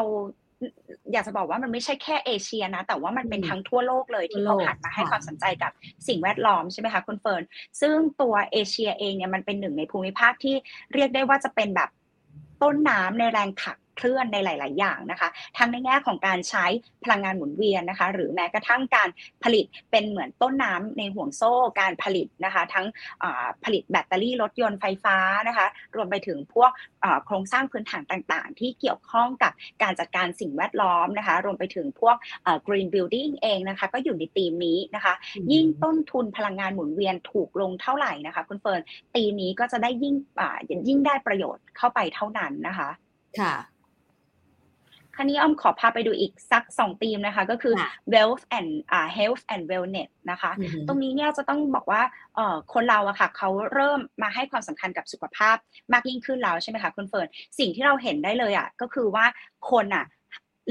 [SPEAKER 3] อยากจะบอกว่ามันไม่ใช่แค่เอเชียนะ แต่ว่ามันเป็นทั้งทั่วโลกเลยที่เขาหันมาให้ความสนใจกับสิ่งแวดล้อมใช่ไหมคะคุณเฟิร์นซึ่งตัวเอเชียเองเนี่ยมันเป็นหนึ่งในภูมิภาคที่เรียกได้ว่าจะเป็นแบบต้นน้ำในแรงขับ เคลื่อนในหลาย ๆ อย่างนะคะ ทั้งในแง่ของการใช้พลังงานหมุนเวียนนะคะ หรือแม้กระทั่งการผลิตเป็นเหมือนต้นน้ำในห่วงโซ่การผลิตนะคะ ทั้งผลิตแบตเตอรี่รถยนต์ไฟฟ้านะคะ รวมไปถึงพวกโครงสร้างพื้นฐานต่าง ๆ ที่เกี่ยวข้องกับการจัดการสิ่งแวดล้อมนะคะ รวมไปถึงพวก green building เองนะคะ ก็อยู่ในธีมนี้นะคะ ยิ่งต้นทุนพลังงานหมุนเวียนถูกลงเท่าไหร่นะคะ คุณเฟิร์นตีมนี้ก็จะได้ยิ่งยิ่งได้ประโยชน์เข้าไปเท่านั้นนะคะ
[SPEAKER 2] ค่ะ
[SPEAKER 3] คันนี้อ้อมขอพาไปดูอีกสักสองธีมนะคะ ก็คือ wealth and uh, health and wellness นะคะ ตรงนี้เนี่ยจะต้องบอกว่าคนเราอะค่ะเขาเริ่มมาให้ความสำคัญกับสุขภาพมากยิ่งขึ้นแล้วใช่ไหมคะคุณเฟิร์นสิ่งที่เราเห็นได้เลยอะก็คือว่าคนอะ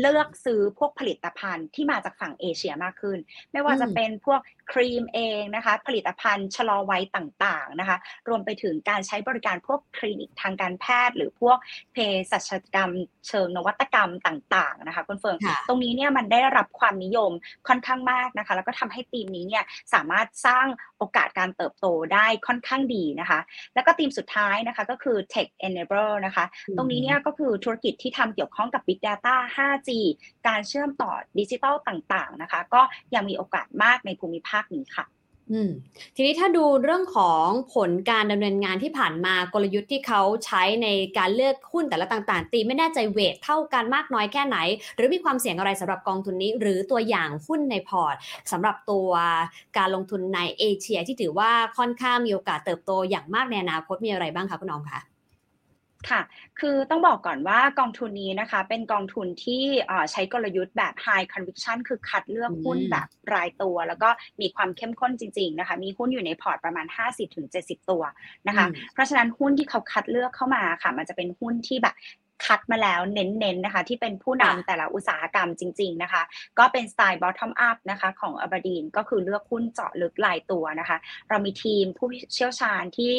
[SPEAKER 3] เลือกซื้อพวกผลิตภัณฑ์ที่มาจากฝั่งเอเชียมากขึ้น ไม่ว่าจะเป็นพวก ครีมเองนะคะ ผลิตภัณฑ์ชะลอวัยต่างๆนะคะ รวมไปถึงการใช้บริการพวกคลินิกทางการแพทย์ หรือพวกเภสัชกรรม เชิงนวัตกรรมต่าง ๆ นะคะคุณเฟิร์นตรงนี้เนี่ยมันได้รับความนิยมค่อนข้างมากนะคะ แล้วก็ทำให้ทีมนี้เนี่ยสามารถสร้างโอกาสการเติบโตได้ค่อนข้างดีนะคะ แล้วก็ทีมสุดท้ายนะคะก็คือ tech enable นะคะ ตรงนี้เนี่ยก็คือธุรกิจที่ทำเกี่ยวข้องกับ big data 5G การเชื่อมต่อดิจิทัลต่างๆนะคะ ก็ยังมีโอกาสมากในภูมิภาคนี้ค่ะ
[SPEAKER 2] ทีนี้ถ้าดูเรื่องของผลการดำเนินงานที่ผ่านมากลยุทธ์ที่เขาใช้ในการเลือกหุ้นแต่ละต่างๆ ตีไม่แน่ใจเวทเท่ากันมากน้อยแค่ไหน หรือมีความเสี่ยงอะไรสำหรับกองทุนนี้ หรือตัวอย่างหุ้นในพอร์ตสำหรับตัวการลงทุนในเอเชียที่ถือว่าค่อนข้างมีโอกาสเติบโตอย่างมากในอนาคตมีอะไรบ้างคะคุณน้องคะ
[SPEAKER 3] ค่ะ คือต้องบอกก่อนว่ากองทุนนี้นะคะ เป็นกองทุนที่ใช้กลยุทธ์แบบ high conviction คือคัดเลือกหุ้นแบบรายตัว แล้วก็มีความเข้มข้นจริง ๆ นะคะ มีหุ้นอยู่ในพอร์ตประมาณ 50-70 ตัวนะคะ เพราะฉะนั้นหุ้นที่เขาคัดเลือกเข้ามาค่ะ มันจะเป็นหุ้นที่แบบ คัดมาแล้วเน้นๆนะคะ ที่เป็นผู้นำแต่ละอุตสาหกรรมจริง ๆนะคะ ก็เป็นสไตล์ bottom up นะคะของอบดีนก็คือเลือกหุ้นเจาะลึกรายตัวนะคะ เรามีทีมผู้เชี่ยวชาญที่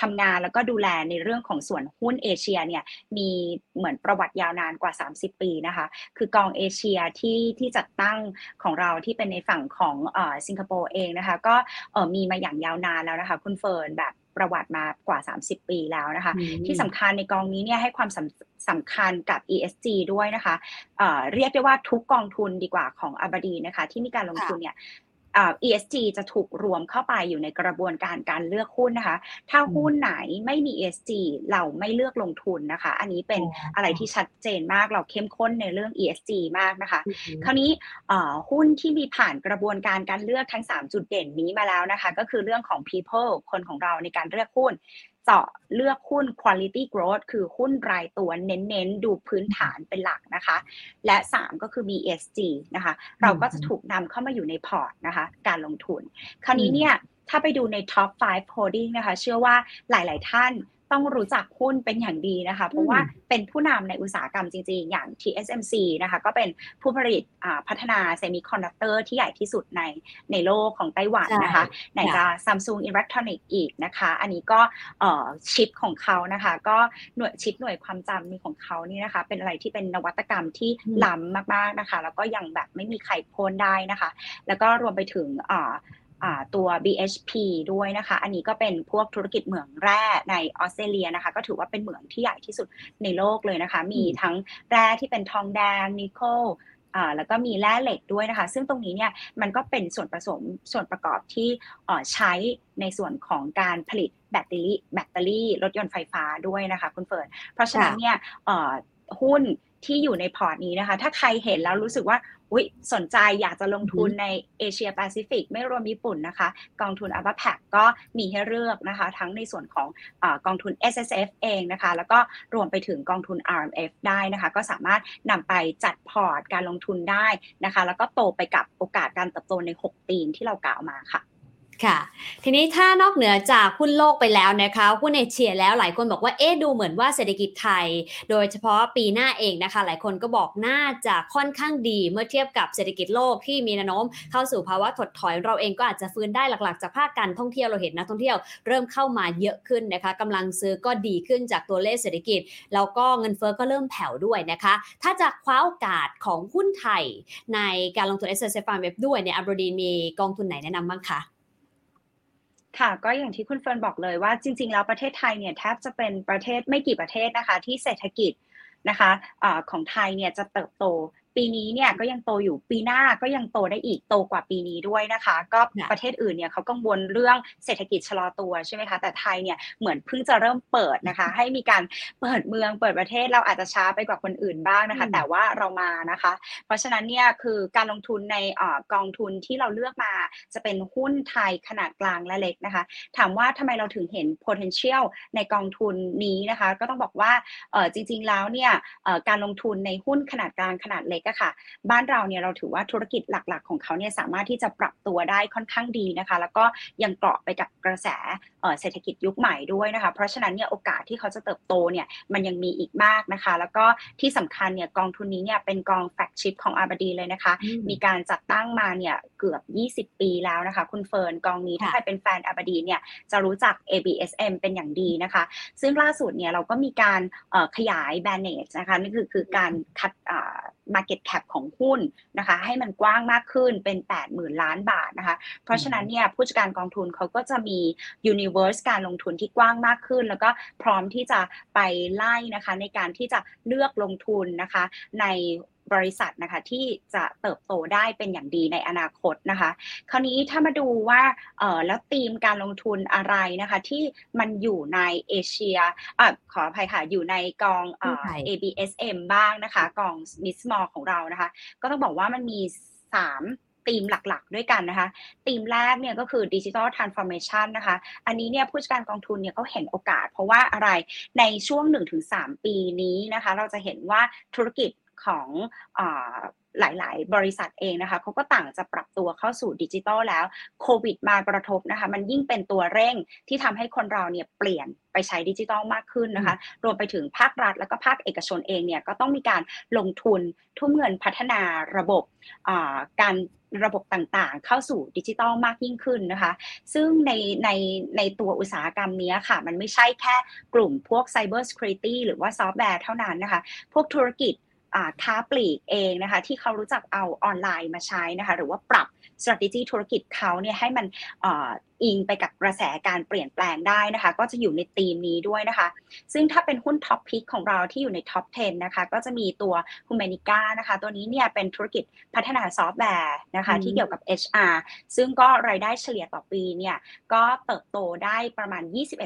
[SPEAKER 3] ทำงานแล้วก็ดูแลในเรื่องของส่วนหุ้นเอเชียเนี่ยมีเหมือนประวัติยาวนานกว่า 30 ปีนะคะ คือกองเอเชียที่ที่จัดตั้งของเราที่เป็นในฝั่งของสิงคโปร์เองนะคะ ก็มีมาอย่างยาวนานแล้วนะคะ คุณเฟิร์นแบบ ประวัติมากว่า 30 ปีแล้วนะคะ ที่สำคัญในกองนี้เนี่ยให้ความสำคัญกับ ESG ด้วยนะคะเเรียกได้ว่าทุกกองทุนดีกว่าของอบดีนะคะ ที่มีการลงทุนเนี่ย ESG จะถูกรวมเข้าไปอยู่ในกระบวนการการเลือกหุ้นนะคะ ถ้าหุ้นไหนไม่มี ESG เราไม่เลือกลงทุนนะคะ อันนี้เป็นอะไรที่ชัดเจนมากเราเข้มข้นในเรื่อง ESG มากนะคะ คราวนี้หุ้นที่มีผ่านกระบวนการการเลือกทั้ง 3 จุดเด่นนี้มาแล้วนะคะ ก็คือเรื่องของ people คนของเราในการเลือกหุ้น เจาะเลือกหุ้น quality growth คือหุ้นรายตัวเน้นๆ ดูพื้นฐานเป็นหลักนะคะ และ 3 ก็คือ BSG นะคะ เราก็จะถูกนำเข้ามาอยู่ในพอร์ตนะคะ การลงทุน คราวนี้เนี่ยถ้าไปดูใน top 5 holding นะคะ เชื่อว่าหลาย ๆ ท่าน ต้องรู้จักหุ้นเป็นอย่างดีนะคะ เพราะว่าเป็นผู้นำในอุตสาหกรรมจริงๆ อย่าง TSMC นะคะก็เป็นผู้ผลิตพัฒนาเซมิคอนดักเตอร์ที่ใหญ่ที่สุดในในโลกของไต้หวันนะคะไหนจะ Samsung Electronics อีกนะคะ อันนี้ก็ชิปของเขานะคะ ก็หน่วยชิปหน่วยความจำนี่ของเขานี่นะคะ เป็นอะไรที่เป็นนวัตกรรมที่ล้ำมากๆนะคะ แล้วก็ยังแบบไม่มีใครโค่นได้นะคะ แล้วก็รวมไปถึง ตัว BHP ด้วยนะคะ อันนี้ก็เป็นพวกธุรกิจเหมืองแร่ในออสเตรเลียนะคะ ก็ถือว่าเป็นเหมืองที่ใหญ่ที่สุดในโลกเลยนะคะ มีทั้งแร่ที่เป็นทองแดงนิโคลแล้วก็มีแร่เหล็กด้วยนะคะ ซึ่งตรงนี้เนี่ยมันก็เป็นส่วนผสมส่วนประกอบที่ใช้ในส่วนของการผลิตแบตเตอรี่แบตเตอรี่รถยนต์ไฟฟ้าด้วยนะคะคุณเฟิร์นเพราะฉะนั้นเนี่ยหุ้น ที่อยู่ในพอร์ตนี้นะคะ ถ้าใครเห็นแล้วรู้สึกว่าอุ๊ยสนใจอยากจะลงทุนในเอเชียแปซิฟิกไม่รวมญี่ปุ่นนะคะ กองทุน a b a p a c ก็มีให้เลือกนะคะ ทั้งในส่วนของกองทุน SSF เองนะคะ แล้วก็รวมไปถึงกองทุน RMF ได้นะคะ ก็สามารถนำไปจัดพอร์ตการลงทุนได้นะคะ แล้วก็โตไปกับโอกาสการเติบโตใน 6 ปีที่เรากล่าวมาค่ะ
[SPEAKER 2] ค่ะ ทีนี้ถ้านอกเหนือจากหุ้นโลกไปแล้วนะคะหุ้นเอเชียแล้วหลายคนบอกว่าเอ๊ะดูเหมือนว่าเศรษฐกิจไทย โดยเฉพาะปีหน้าเองนะคะ หลายคนก็บอกน่าจะค่อนข้างดีเมื่อเทียบกับเศรษฐกิจโลกที่มีแนวโน้มเข้าสู่ภาวะถดถอยเราเองก็อาจจะฟื้นได้หลักๆ จากภาคการท่องเที่ยวเราเห็นนักท่องเที่ยวเริ่มเข้ามาเยอะขึ้นนะคะกำลังซื้อก็ดีขึ้นจากตัวเลขเศรษฐกิจแล้วก็เงินเฟ้อก็เริ่มแผ่วด้วยนะคะ ถ้าจะคว้าโอกาสของหุ้นไทย ในการลงทุน S S F Farm Web ด้วยเนี่ยอับรดีมีกองทุนไหนแนะนำบ้างคะ
[SPEAKER 3] ค่ะก็อย่างที่คุณเฟิร์นบอกเลยว่าจริง ๆ แล้วประเทศไทยเนี่ยแทบจะเป็นประเทศไม่กี่ประเทศนะคะที่เศรษฐกิจนะคะอะของไทยเนี่ยจะเติบโต ปีนี้เนี่ยก็ยังโตอยู่ปีหน้าก็ยังโตได้อีกโตกว่าปีนี้ด้วยนะคะ ก็ประเทศอื่นเนี่ยเขากังวลเรื่องเศรษฐกิจชะลอตัวใช่ไหมคะแต่ไทยเนี่ยเหมือนเพิ่งจะเริ่มเปิดนะคะ ให้มีการเปิดเมืองเปิดประเทศเราอาจจะช้าไปกว่าคนอื่นบ้างนะคะ แต่ว่าเรามานะคะ เพราะฉะนั้นเนี่ยคือการลงทุนในอกองทุนที่เราเลือกมาจะเป็นหุ้นไทยขนาดกลางและเล็กนะคะ ถามว่าทำไมเราถึงเห็น potential ในกองทุนนี้นะคะ ก็ต้องบอกว่าจริงๆแล้วเนี่ยการลงทุนในหุ้นขนาดกลางขนาดเล็กอะค่ะ บ้านเราเนี่ยเราถือว่าธุรกิจหลักๆ ของเขาเนี่ยสามารถที่จะปรับตัวได้ค่อนข้างดีนะคะ แล้วก็ยังเกาะไปกับกระแสเศรษฐกิจยุคใหม่ด้วยนะคะ เพราะฉะนั้นเนี่ยโอกาสที่เขาจะเติบโตเนี่ยมันยังมีอีกมากนะคะ แล้วก็ที่สำคัญเนี่ยกองทุนนี้เนี่ยเป็นกอง flagship ของอเบอร์ดีนเลยนะคะ มีการจัดตั้งมาเนี่ยเกือบ 20 ปีแล้วนะคะ คุณเฟิร์นกองนี้ถ้าใครเป็นแฟนอเบอร์ดีนเนี่ยจะรู้จัก ABSM เป็นอย่างดีนะคะ ซึ่งล่าสุดเนี่ยเราก็มีการขยายแบนเนจนะคะนี่คือคือการคัด Market Cap ของหุ้นนะคะ ให้มันกว้างมากขึ้นเป็น 80,000 ล้านบาทนะคะ เพราะฉะนั้นเนี่ยผู้จัดการกองทุนเขาก็จะมี universe การลงทุนที่กว้างมากขึ้น แล้วก็พร้อมที่จะไปไล่นะคะในการที่จะเลือกลงทุนนะคะใน บริษัทนะคะที่จะเติบโตได้เป็นอย่างดีในอนาคตนะคะ คราวนี้ถ้ามาดูว่าเออแล้วธีมการลงทุนอะไรนะคะ ที่มันอยู่ในเอเชียอขออภัยค่ะอยู่ในกองเออ ABSM บ้างนะคะกอง mid small ของเรานะคะ ก็ต้องบอกว่ามันมี3ธีมหลักๆ ด้วยกันนะคะธีมแรกเนี่ยก็คือ digital transformation นะคะ อันนี้เนี่ยผู้จัดการกองทุนเนี่ยเขาเห็นโอกาส เพราะว่าอะไรในช่วง 1-3 ปีนี้นะคะ เราจะเห็นว่าธุรกิจ ของหลาย ๆ บริษัทเองนะคะเขาก็ต่างจะปรับตัวเข้าสู่ดิจิทัลแล้วโควิดมากระทบนะคะ มันยิ่งเป็นตัวเร่งที่ทำให้คนเราเนี่ยเปลี่ยนไปใช้ดิจิทัลมากขึ้นนะคะ รวมไปถึงภาครัฐ แล้วก็ภาคเอกชนเองเนี่ยก็ต้องมีการลงทุนทุ่มเงินพัฒนาระบบการระบบต่างๆ เข้าสู่ดิจิทัลมากยิ่งขึ้นนะคะ ซึ่งในในในตัวอุตสาหกรรมนี้ค่ะ มันไม่ใช่แค่กลุ่มพวก Cyber Security หรือว่าซอฟต์แวร์เท่านั้นนะคะ พวกธุรกิจ ค้าปลีกเองนะคะที่เขารู้จักเอาออนไลน์มาใช้นะคะหรือว่าปรับ strategy ธุรกิจเขาเนี่ยให้มัน อิงไปกับกระแสการเปลี่ยนแปลงได้นะคะ ก็จะอยู่ในธีมนี้ด้วยนะคะ ซึ่งถ้าเป็นหุ้น top pick ของเราที่อยู่ใน top 10 นะคะ ก็จะมีตัว Humanica นะคะ ตัวนี้เนี่ยเป็นธุรกิจพัฒนาซอฟต์แวร์นะคะ ที่เกี่ยวกับ HR ซึ่งก็รายได้เฉลี่ยต่อปีเนี่ยก็เติบโตได้ประมาณ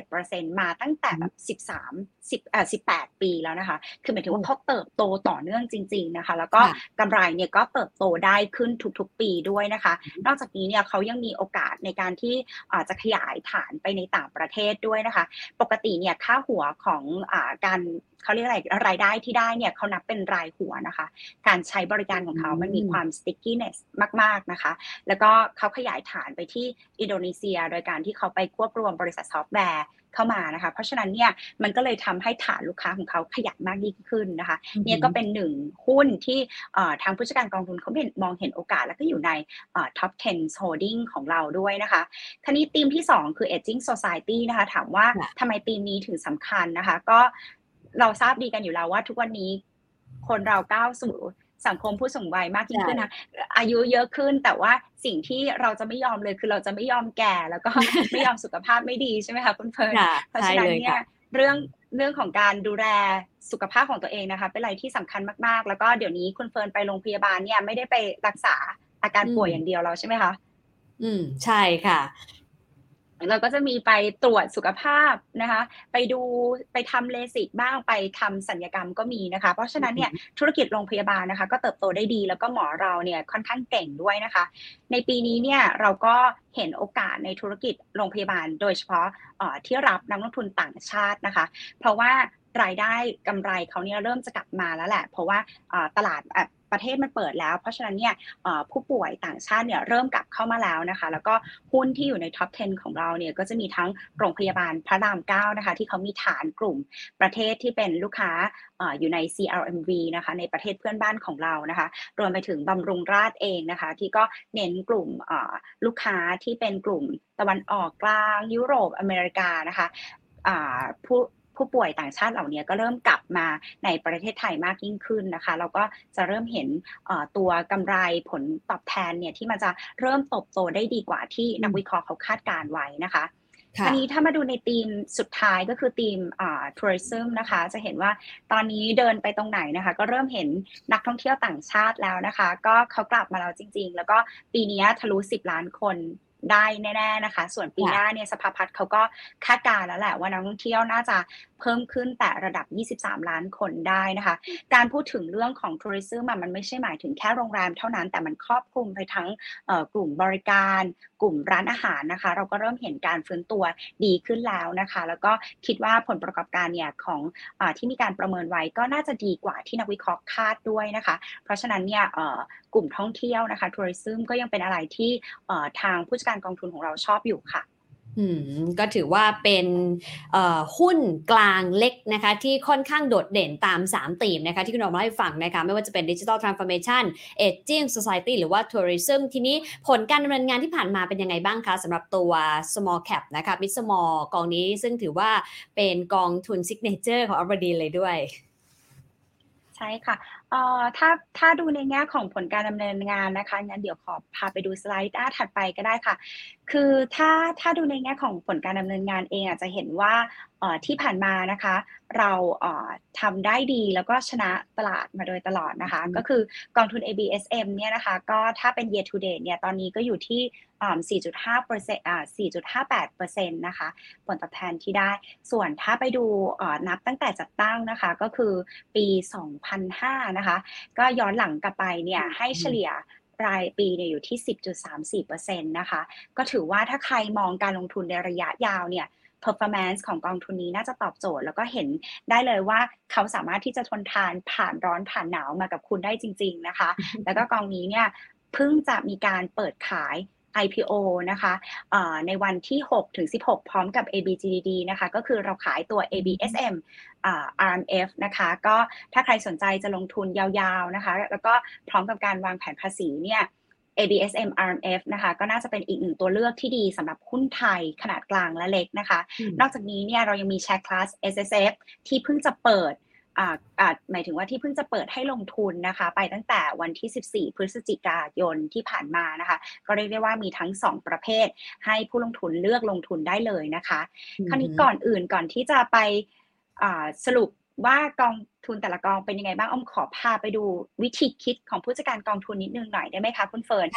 [SPEAKER 3] 21%มาตั้งแต่แบบ 13 10อ่อ18 ปีแล้วนะคะ คือหมายถึงว่าเขาเติบโตต่อเนื่องจริง ๆนะคะ แล้วก็กำไรเนี่ยก็เติบโตได้ขึ้นทุกๆ ปีด้วยนะคะ นอกจากนี้เนี่ยเขายังมีโอกาสในการที่อาจจะขยายฐานไปในต่างประเทศด้วยนะคะ ปกติเนี่ยค่าหัวของอการเขาเรียกอะไรรายได้ที่ได้เนี่ยเขานับเป็นรายหัวนะคะ การใช้บริการของเขามันมีความ stickiness มาก ๆ นะคะ แล้วก็เขาขยายฐานไปที่อินโดนีเซีย โดยการที่เขาไปควบรวมบริษัทซอฟต์แวร์ เข้ามานะคะ เพราะฉะนั้นเนี่ยมันก็เลยทำให้ฐานลูกค้าของเขาขยับมากยิ่งขึ้นนะคะเนี่ยก็เป็นหนึ่งหุ้นที่ทางผู้จัดการกองทุนเขาเห็นมองเห็นโอกาสแล้วก็อยู่ใน top 10 holding ของเราด้วยนะคะทีนี้ธีมที่ 2 คือ aging society นะคะ ถามว่าทำไมธีมนี้ถึงสำคัญนะคะ ก็เราทราบดีกันอยู่แล้วว่าทุกวันนี้คนเราก้าวสู่ สังคมผู้สูงวัยมากยิ่งขึ้นนะอายุเยอะขึ้นแต่ว่าสิ่งที่เราจะไม่ยอมเลยคือเราจะไม่ยอมแก่ แล้วก็ไม่ยอมสุขภาพไม่ดีใช่ไหมคะคุณเฟิร์นเพราะฉะนั้นเนี่ยเรื่องเรื่องของการดูแลสุขภาพของตัวเองนะคะ เป็นอะไรที่สำคัญมากๆ แล้วก็เดี๋ยวนี้คุณเฟิร์นไปโรงพยาบาลเนี่ยไม่ได้ไปรักษาอาการป่วยอย่างเดียวแล้วใช่ไหมคะ
[SPEAKER 2] อืมใช่ค่ะ
[SPEAKER 3] เราก็จะมีไปตรวจสุขภาพนะคะ ไปดูไปทำเลสิกบ้างไปทำสัญญกรรมก็มีนะคะ เพราะฉะนั้นเนี่ยธุรกิจโรงพยาบาลนะคะ ก็เติบโตได้ดี แล้วก็หมอเราเนี่ยค่อนข้างเก่งด้วยนะคะ ในปีนี้เนี่ยเราก็เห็นโอกาสในธุรกิจโรงพยาบาล โดยเฉพาะที่รับนักลงทุนต่างชาตินะคะ เพราะว่า รายได้กำไรเขาเนี่ยเริ่มจะกลับมาแล้วแหละ เพราะว่าตลาดประเทศมันเปิดแล้ว เพราะฉะนั้นเนี่ยผู้ป่วยต่างชาติเนี่ยเริ่มกลับเข้ามาแล้วนะคะ แล้วก็หุ้นที่อยู่ในท็อป 10 ของเราเนี่ยก็จะมีทั้งโรงพยาบาลพระราม9นะคะ ที่เขามีฐานกลุ่มประเทศที่เป็นลูกค้าอยู่ใน CRMV นะคะในประเทศเพื่อนบ้านของเรานะคะ รวมไปถึงบำรุงราษเองนะคะ ที่ก็เน้นกลุ่มลูกค้าที่เป็นกลุ่มตะวันออกกลางยุโรปอเมริกานะคะผู้ ผู้ป่วยต่างชาติเหล่านี้ก็เริ่มกลับมาในประเทศไทยมากยิ่งขึ้นนะคะเราก็จะเริ่มเห็นตัวกำไรผลตอบแทนเนี่ยที่มันจะเริ่มตบโตได้ดีกว่าที่นักวิเคราะห์เขาคาดการไว้นะคะทีนี้ถ้ามาดูในธีมสุดท้ายก็คือธีมอ่าทัวริซึมนะคะ จะเห็นว่าตอนนี้เดินไปตรงไหนนะคะ ก็เริ่มเห็นนักท่องเที่ยวต่างชาติแล้วนะคะ ก็เขากลับมาแล้วจริง ๆ แล้วก็ปีนี้ทะลุ 10 ล้านคนได้แน่ๆนะคะ ส่วนปีหน้าเนี่ยสภาพัฒน์เขาก็คาดการแล้วแหละว่านักท่องเที่ยวน่าจะ เพิ่มขึ้นแต่ระดับ 23 ล้านคนได้นะคะ การพูดถึงเรื่องของทัวริซึมมันไม่ใช่หมายถึงแค่โรงแรมเท่านั้น แต่มันครอบคลุมไปทั้งกลุ่มบริการ กลุ่มร้านอาหารนะคะ เราก็เริ่มเห็นการฟื้นตัวดีขึ้นแล้วนะคะ แล้วก็คิดว่าผลประกอบการเนี่ยของอที่มีการประเมินไว้ก็น่าจะดีกว่าที่นักวิเคราะห์คาดด้วยนะคะ เพราะฉะนั้นเนี่ยกลุ่มท่องเที่ยวนะคะทัวริซึมก็ยังเป็นอะไรที่ทางผู้จัดการกองทุนของเราชอบอยู่ค่ะ
[SPEAKER 2] ก็ถือว่าเป็นหุ้นกลางเล็กนะคะที่ค่อนข้างโดดเด่นตาม3ธีมนะคะที่คุณบอกมาให้ฟังนะคะไม่ว่าจะเป็น digital transformation aging society หรือว่า tourism ทีนี้ผลการดำเนินงานที่ผ่านมาเป็นยังไงบ้างคะสำหรับตัว small cap นะคะ mid small กองนี้ซึ่งถือว่าเป็นกองทุน signature ของอเบอร์ดีนเลยด้วย
[SPEAKER 3] ใช่ค่ะเอ่อถ้าถ้าดูในแง่ของผลการดำเนินงานนะคะงั้นเดี๋ยวขอพาไปดูสไลด์หน้าถัดไปก็ได้ค่ะ คือถ้าถ้าดูในแง่ของผลการดำเนินงานเองอาจจะเห็นว่าที่ผ่านมานะคะ เราทำได้ดีแล้วก็ชนะตลาดมาโดยตลอดนะคะ ก็คือกองทุน ABSM เนี่ยนะคะ ก็ถ้าเป็น year to date เนี่ยตอนนี้ก็อยู่ที่ 4.5เปอร์เซ็นต์อ่า4.58เปอร์เซ็นต์นะคะ ผลตอบแทนที่ได้ ส่วนถ้าไปดูนับตั้งแต่จัดตั้งนะคะ ก็คือปี 2005 นะคะ ก็ย้อนหลังกลับไปเนี่ยให้เฉลี่ย รายปีเนี่ยอยู่ที่ 10.34%นะคะ ก็ถือว่าถ้าใครมองการลงทุนในระยะยาวเนี่ย performance ของกองทุนนี้น่าจะตอบโจทย์ แล้วก็เห็นได้เลยว่าเขาสามารถที่จะทนทานผ่านร้อนผ่านหนาวมากับคุณได้จริง ๆ นะคะ แล้วก็กองนี้เนี่ยเพิ่งจะมีการเปิดขาย IPO นะคะในวันที่ 6 ถึง 16 พร้อมกับ ABGDD นะคะ ก็คือเราขายตัว ABSM RMF นะคะ ก็ถ้าใครสนใจจะลงทุนยาวๆนะคะ แล้วก็พร้อมกับการวางแผนภาษีเนี่ย ABSM RMF นะคะก็น่าจะเป็นอีกหนึ่งตัวเลือกที่ดีสำหรับหุ้นไทยขนาดกลางและเล็กนะคะ นอกจากนี้เนี่ยเรายังมีแชร์คลาส SSF ที่เพิ่งจะเปิด หมายถึงว่าที่เพิ่งจะเปิดให้ลงทุนนะคะ ไปตั้งแต่วันที่ 14 พฤศจิกายนที่ผ่านมานะคะ ก็เรียกได้ว่ามีทั้ง 2 ประเภท ให้ผู้ลงทุนเลือกลงทุนได้เลยนะคะ คราวนี้ก่อนอื่นก่อนที่จะไปสรุปว่ากองทุนแต่ละกองเป็นยังไงบ้างอ้อมขอพาไปดูวิธีคิดของผู้จัดการกองทุนนิดนึงหน่อยได้ไหมคะคุณเฟิร์น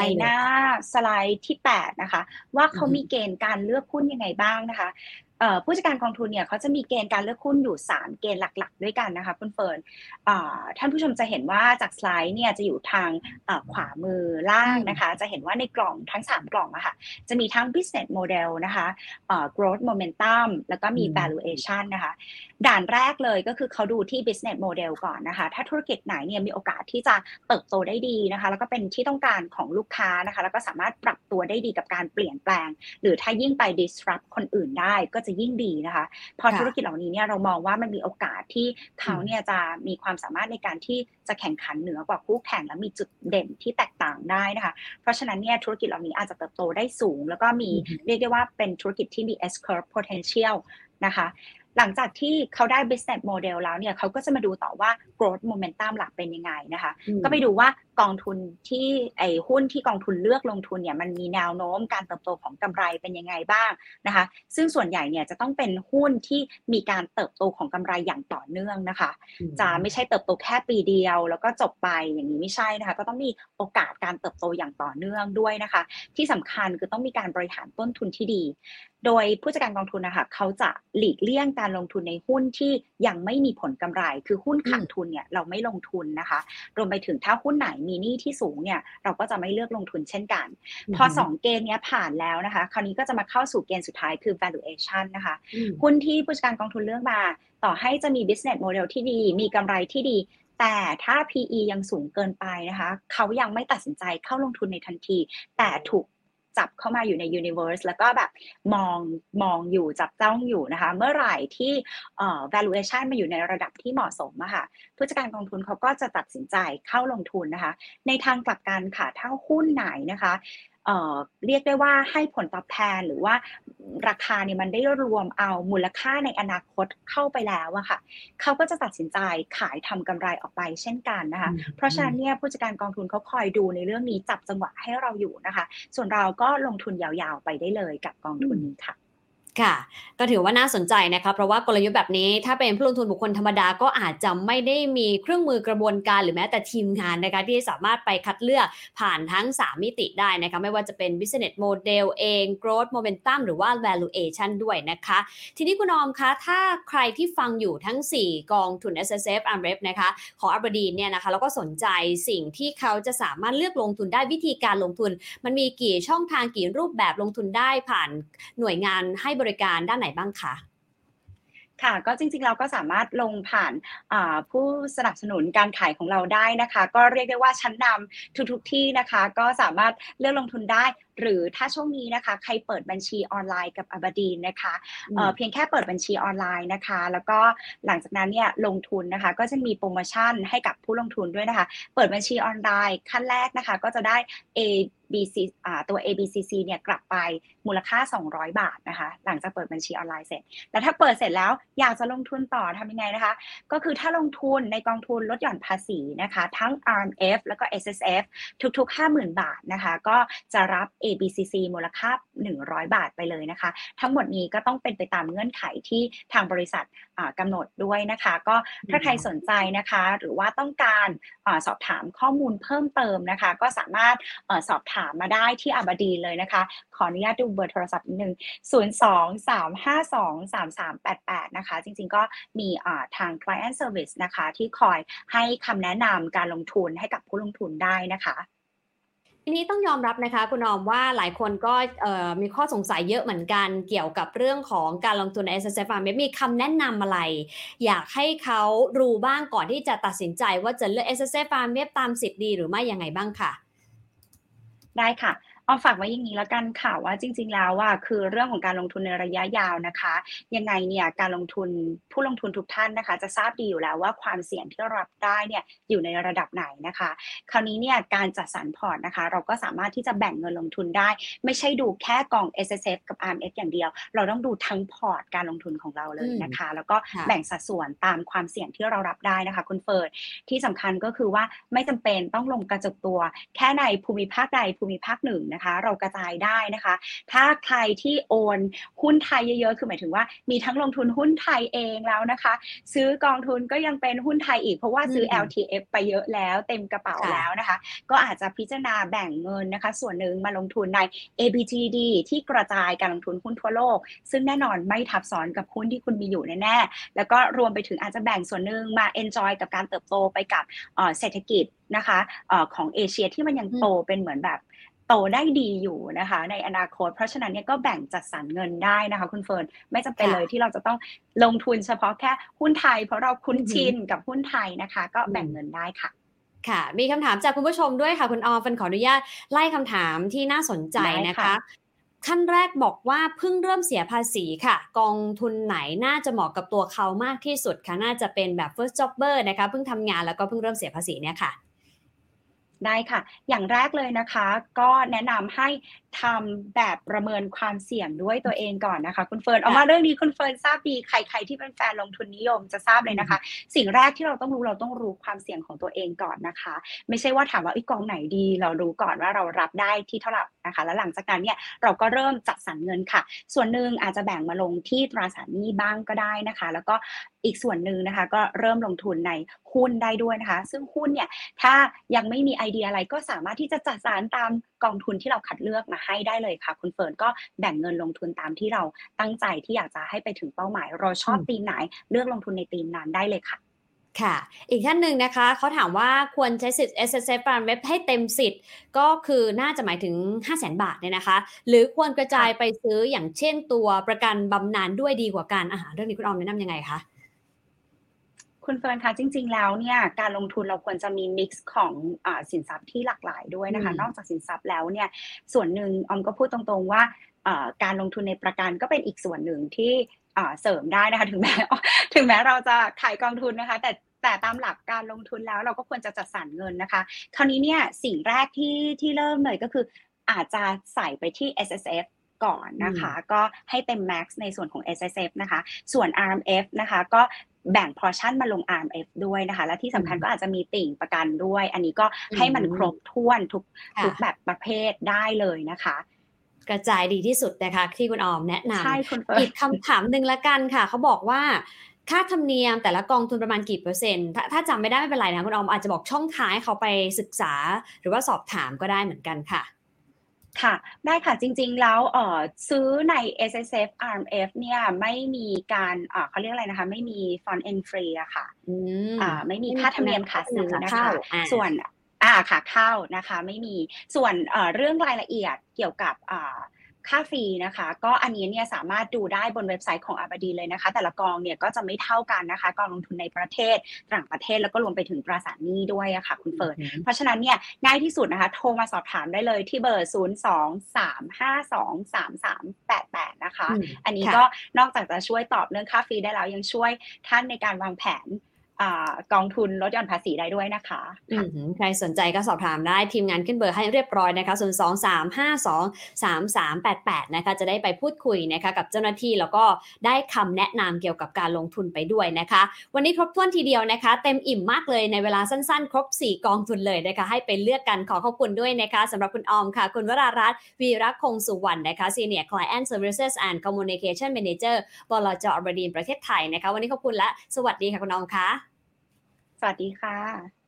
[SPEAKER 3] ในหน้าสไลด์ที่ 8 นะคะ ว่าเขามีเกณฑ์การเลือกหุ้นยังไงบ้างนะคะ ผู้จัดการกองทุนเนี่ยเขาจะมีเกณฑ์การเลือกหุ้นอยู่ 3 เกณฑ์หลักๆ ด้วยกันนะคะคุณเฟิร์นท่านผู้ชมจะเห็นว่าจากสไลด์เนี่ยจะอยู่ทางขวามือล่างนะคะ จะเห็นว่าในกล่องทั้ง 3 กล่องอะคะ่ะจะมีทั้ง business model นะคะ growth momentum แล้วก็มี valuation นะคะ ด่านแรกเลยก็คือเขาดูที่ business model ก่อนนะคะ ถ้าธุรกิจไหนเนี่ยมีโอกาสที่จะเติบโตได้ดีนะคะ แล้วก็เป็นที่ต้องการของลูกค้านะคะ แล้วก็สามารถปรับตัวได้ดีกับการเปลี่ยนแปลง หรือถ้ายิ่งไป disrupt คนอื่นได้ก็จะยิ่งดีนะคะ พอธุรกิจเหล่านี้เนี่ยเรามองว่ามันมีโอกาสที่เขาเนี่ยจะมีความสามารถในการที่จะแข่งขันเหนือกว่าคู่แข่งและมีจุดเด่นที่แตกต่างได้นะคะ เพราะฉะนั้นเนี่ยธุรกิจเหล่านี้อาจจะเติบโตได้สูง แล้วก็มีเรียกได้ว่าเป็นธุรกิจที่มี S curve potential นะคะ หลังจากที่เขาได้ business model แล้วเนี่ยเขาก็จะมาดูต่อว่า growth momentum หลักเป็นยังไงนะคะ ก็ไปดูว่ากองทุนที่ไอ้หุ้นที่กองทุนเลือกลงทุนเนี่ยมันมีแนวโน้มการเติบโตของกำไรเป็นยังไงบ้างนะคะ ซึ่งส่วนใหญ่เนี่ยจะต้องเป็นหุ้นที่มีการเติบโตของกำไรอย่างต่อเนื่องนะคะ จะไม่ใช่เติบโตแค่ปีเดียว แล้วก็จบไปอย่างนี้ไม่ใช่นะคะ ก็ต้องมีโอกาสการเติบโตอย่างต่อเนื่องด้วยนะคะ ที่สำคัญคือต้องมีการบริหารต้นทุนที่ดี โดยผู้จัดการกองทุนนะคะเขาจะหลีกเลี่ยงการลงทุนในหุ้นที่ยังไม่มีผลกำไร คือหุ้นขาดทุนเนี่ยเราไม่ลงทุนนะคะ รวมไปถึงถ้าหุ้นไหนมีหนี้ที่สูงเนี่ยเราก็จะไม่เลือกลงทุนเช่นกัน พอ 2 เกณฑ์นี้ผ่านแล้วนะคะ คราวนี้ก็จะมาเข้าสู่เกณฑ์สุดท้ายคือ valuation นะคะหุ้นที่ผู้จัดการกองทุนเลือกมา ต่อให้จะมี business model ที่ดี มีกำไรที่ดีแต่ถ้า PE ยังสูงเกินไปนะคะ เขายังไม่ตัดสินใจเข้าลงทุนในทันที แต่ถูก จับเข้ามาอยู่ใน universe แล้วก็แบบมองมองอยู่จับจ้องอยู่นะคะ เมื่อไหร่ที่ valuation มาอยู่ในระดับที่เหมาะสมอะค่ะผู้จัดการกองทุนเขาก็จะตัดสินใจเข้าลงทุนนะคะ ในทางกลับกันค่ะถ้าหุ้นไหนนะคะ เรียกได้ว่าให้ผลตอบแทนหรือว่าราคาเนี่ยมันได้รวมเอามูลค่าในอนาคตเข้าไปแล้วอะค่ะเขาก็จะตัดสินใจขายทำกำไรออกไปเช่นกันนะคะ เพราะฉะนั้นเนี่ยผู้จัดการกองทุนเขาคอยดูในเรื่องนี้จับจังหวะให้เราอยู่นะคะ ส่วนเราก็ลงทุนยาวๆไปได้เลยกับกองทุนนี้ค่ะ
[SPEAKER 2] ค่ะ ก็ถือว่าน่าสนใจนะคะเพราะว่ากลยุทธ์แบบนี้ถ้าเป็นผู้ลงทุนบุคคลธรรมดาก็อาจจะไม่ได้มีเครื่องมือกระบวนการหรือแม้แต่ทีมงานนะคะที่สามารถไปคัดเลือกผ่านทั้ง 3 มิติได้นะคะไม่ว่าจะเป็น business model เอง growth momentum หรือว่า valuation ด้วยนะคะ ทีนี้คุณออมคะถ้าใครที่ฟังอยู่ทั้ง 4 กองทุน S S F a m r e p นะคะของอับดีนเนี่ยนะคะแล้วก็สนใจสิ่งที่เขาจะสามารถเลือกลงทุนได้วิธีการลงทุน มันมีกี่ช่องทางกี่รูปแบบลงทุนได้ผ่านหน่วยงานให้บริการด้านไหนบ้างคะ
[SPEAKER 3] ค่ะก็จริงๆเราก็สามารถลงผ่านผู้สนับสนุนการขายของเราได้นะคะ ก็เรียกได้ว่าชั้นนำทุกๆที่นะคะ ก็สามารถเลือกลงทุนได้ หรือถ้าช่วงนี้นะคะ ใครเปิดบัญชีออนไลน์กับอบดีนนะคะเเพียงแค่เปิดบัญชีออนไลน์นะคะ แล้วก็หลังจากนั้นเนี่ยลงทุนนะคะ ก็จะมีโปรโมชั่นให้กับผู้ลงทุนด้วยนะคะ เปิดบัญชีออนไลน์ขั้นแรกนะคะ ก็จะได้ A BC อ่าตัว ABCC เนี่ยกลับไปมูลค่า 200 บาทนะคะ หลังจากเปิดบัญชีออนไลน์เสร็จ แต่ถ้าเปิดเสร็จแล้วอยากจะลงทุนต่อทำยังไงนะคะ ก็คือถ้าลงทุนในกองทุนลดหย่อนภาษีนะคะ ทั้ง RMF แล้วก็ SSF ทุกๆ 50,000 บาทนะคะ ก็จะรับ ABCC มูลค่า 100 บาทไปเลยนะคะ ทั้งหมดนี้ก็ต้องเป็นไปตามเงื่อนไขที่ทางบริษัทกำหนดด้วยนะคะ ก็ถ้าใครสนใจนะคะ หรือว่าต้องการอสอบถามข้อมูลเพิ่มเติมนะคะ ก็สามารถสอบถามมาได้ที่อาบดีเลยนะคะ ขออนุญาตดูเบอร์โทรศัพท์นิดนึง 0 2 3 5 2 3 3 8 8 นะคะ จริงๆก็มีทาง client service นะคะ ที่คอยให้คำแนะนำการลงทุนให้กับผู้ลงทุนได้นะคะ
[SPEAKER 2] ทีนี้ต้องยอมรับนะคะคุณออมว่าหลายคนก็มีข้อสงสัยเยอะเหมือนกันเกี่ยวกับเรื่องของการลงทุนใน S S F มีคำแนะนำอะไร อยากให้เขารู้บ้างก่อนที่จะตัดสินใจว่าจะเลือก S S F ตามสิทธิ์ดีหรือไม่ยังไงบ้างค่ะ
[SPEAKER 3] ได้ค่ะ ออฝากไว้อย่างนี้แล้วกันค่ะว่าจริง ๆ แล้วว่าคือเรื่องของการลงทุนในระยะยาวนะคะ ยังไงเนี่ยการลงทุนผู้ลงทุนทุกท่านนะคะ จะทราบดีอยู่แล้วว่าความเสี่ยงที่รับได้เนี่ยอยู่ในระดับไหนนะคะ คราวนี้เนี่ยการจัดสรรพอร์ตนะคะ เราก็สามารถที่จะแบ่งเงินลงทุนได้ ไม่ใช่ดูแค่กอง S S F กับ R M F อย่างเดียว เราต้องดูทั้งพอร์ตการลงทุนของเราเลยนะคะ แล้วก็แบ่งสัดส่วนตามความเสี่ยงที่เรารับได้นะคะคุณเฟิร์นที่สำคัญก็คือว่าไม่จำเป็นต้องลงกระจุกตัวแค่ในภูมิภาคใดภูมิภาคหนึ่งนะคะ เรากระจายได้นะคะ ถ้าใครที่โอนหุ้นไทยเยอะๆ คือหมายถึงว่ามีทั้งลงทุนหุ้นไทยเองแล้วนะคะ ซื้อกองทุนก็ยังเป็นหุ้นไทยอีกเพราะว่าซื้อ LTF ไปเยอะแล้วเต็มกระเป๋าแล้วนะคะ ก็อาจจะพิจารณาแบ่งเงินนะคะ ส่วนหนึ่งมาลงทุนใน ABGD ที่กระจายการลงทุนหุ้นทั่วโลก ซึ่งแน่นอนไม่ทับซ้อนกับหุ้นที่คุณมีอยู่แน่ๆแล้วก็รวมไปถึงอาจจะแบ่งส่วนหนึ่งมา enjoy กับการเติบโตไปกับเศรษฐกิจนะคะอของเอเชียที่มันยังโตเป็นเหมือนแบบ โตได้ดีอยู่นะคะ ในอนาคต เพราะฉะนั้นเนี่ยก็แบ่งจัดสรรเงินได้นะคะ คุณเฟิร์นไม่จำเป็นเลยที่เราจะต้องลงทุนเฉพาะแค่หุ้นไทย เพราะเราคุ้นชินกับหุ้นไทยนะคะ ก็แบ่งเงินได้ค่ะ
[SPEAKER 2] ค่ะ มีคำถามจากคุณผู้ชมด้วยค่ะ คุณออมฟันขออนุญาตไล่คำถามที่น่าสนใจนะคะ ขั้นแรกบอกว่าเพิ่งเริ่มเสียภาษีค่ะ กองทุนไหนน่าจะเหมาะกับตัวเขามากที่สุดคะน่าจะเป็นแบบ first jobber นะคะเพิ่งทำงานแล้วก็เพิ่งเริ่มเสียภาษีเนี่ยค่ะ
[SPEAKER 3] ได้ค่ะ อย่างแรกเลยนะคะ ก็แนะนำให้ ทำแบบประเมินความเสี่ยงด้วยตัวเองก่อนนะคะ คุณเฟิร์นเอามาเรื่องนี้คุณเฟิร์นทราบดีใครๆที่เป็นแฟนลงทุนนิยมจะทราบเลยนะคะ สิ่งแรกที่เราต้องรู้เราต้องรู้ความเสี่ยงของตัวเองก่อนนะคะ ไม่ใช่ว่าถามว่าอีกองไหนดีเรารู้ก่อนว่าเรารับได้ที่เท่าไหร่นะคะ แล้วหลังจากนั้นเนี่ยเราก็เริ่มจัดสรรเงินค่ะ ส่วนหนึ่งอาจจะแบ่งมาลงที่ตราสารหนี้บ้างก็ได้นะคะ แล้วก็อีกส่วนหนึ่งนะคะ ก็เริ่มลงทุนในหุ้นได้ด้วยนะคะ ซึ่งหุ้นเนี่ยถ้ายังไม่มีไอเดียอะไรก็สามารถที่จะจัดสรรตามกองทุนที่เราคัดเลือกมาให้ได้เลยค่ะ คุณเฟิร์นก็แบ่งเงินลงทุนตามที่เราตั้งใจที่อยากจะให้ไปถึงเป้าหมาย เราชอบตีมไหนเลือกลงทุนในตีมนั้นได้เลยค่ะ
[SPEAKER 2] ค่ะ อีกท่านหนึ่งนะคะเขาถามว่าควรใช้สิทธิ์ S S F เว็บให้เต็มสิทธิ์ ก็คือน่าจะหมายถึง 5 0 0 0 0 0บาทเนี่ยนะคะ หรือควรกระจายไปซื้ออย่างเช่นตัวประกันบำนาญด้วยดีกว่าการอาหารเรื่องนี้คุณออมแนะนำยังไงคะ
[SPEAKER 3] คุณเฟิร์นคะจริง ๆ แล้วเนี่ยการลงทุนเราควรจะมีมิกซ์ของอสินทรัพย์ที่หลากหลายด้วยนะคะ นอกจากสินทรัพย์แล้วเนี่ยส่วนหนึ่งออมก็พูดตรงๆว่าการลงทุนในประกันก็เป็นอีกส่วนหนึ่งที่เสริมได้นะคะถึงแม้ถึงแม้เราจะขายกองทุนนะคะ แต่แต่ตามหลักการลงทุนแล้วเราก็ควรจะจัดสรรเงินนะคะ คราวนี้เนี่ยสิ่งแรกที่ที่เริ่มเลยก็คืออาจจะใส่ไปที่ S S F ก่อนนะคะ ก็ให้เต็ม max ในส่วนของ S S F นะคะ ส่วน R M F นะคะก็แบ่งพอร์ชั่นมาลง RMF ด้วยนะคะ และที่สำคัญก็อาจจะมีติ่งประกันด้วย อันนี้ก็ให้มันครบถ้วนทุกทุกแบบประเภทได้เลยนะคะ
[SPEAKER 2] กระจายดีที่สุดนะคะที่คุณออมแนะนำ
[SPEAKER 3] ใช่คุณ
[SPEAKER 2] อีกคำถามหนึ่งละกันค่ะ เขาบอกว่า ค่าธรรมเนียมแต่ละกองทุนประมาณกี่เปอร์เซ็นต์ถ้าถ้าจำไม่ได้ไม่เป็นไรนะคุณออมอาจจะบอกช่องทางให้เขาไปศึกษา หรือว่าสอบถามก็ได้เหมือนกันค่ะ
[SPEAKER 3] ค่ะได้ค่ะจริงๆแล้วเอ่อซื้อใน S S F R M F เนี่ยไม่มีการอ่าเขาเรียกอะไรนะคะ ไม่มี front-end fee อะค่ะอ่าไม่มีค่าธรรมเนียมขาซื้อนะคะส่วนอ่าขาเข้านะคะ ไม่มีส่วนเอ่อเรื่องรายละเอียดเกี่ยวกับอ่า ค่า fee นะคะ ก็อันนี้เนี่ยสามารถดูได้บนเว็บไซต์ของอเบอร์ดีนเลยนะคะ แต่ละกองเนี่ยก็จะไม่เท่ากันนะคะกองลงทุนในประเทศต่างประเทศแล้วก็รวมไปถึงตราสารหนี้ด้วยอะคะ่ะคุณเฟิร์นเพราะฉะนั้นเนี่ยง่ายที่สุดนะคะ โทรมาสอบถามได้เลยที่เบอร์ 0 2 3 5 2 3 3 8 8 นะคะ อันนี้ก็นอกจากจะช่วยตอบเรื่องค่าฟรีได้แล้วยังช่วยท่านในการวางแผน กองทุนลดหย่อนภาษีได้ด้วยนะคะ
[SPEAKER 2] ใครสนใจก็สอบถามได้ทีมงานขึ้นเบอร์ให้เรียบร้อยนะคะ 0 2 3 5 2 3 3 8 8 นะคะ จะได้ไปพูดคุยนะคะกับเจ้าหน้าที่แล้วก็ได้คำแนะนำเกี่ยวกับการลงทุนไปด้วยนะคะ วันนี้ครบถ้วนทีเดียวนะคะ เต็มอิ่มมากเลยในเวลาสั้นๆ ครบ 4 กองทุนเลยนะคะ ให้ไปเลือกกันขอขอบคุณด้วยนะคะสำหรับคุณออมค่ะ คุณวรารัตน์วีรักคงสุวรรณนะคะ Senior Client Services and Communication Manager บลจอบดีนประเทศไทยนะคะ วันนี้ขอบคุณและสวัสดีค่ะคุณออมค่ะ ส
[SPEAKER 3] วัสดีค่ะ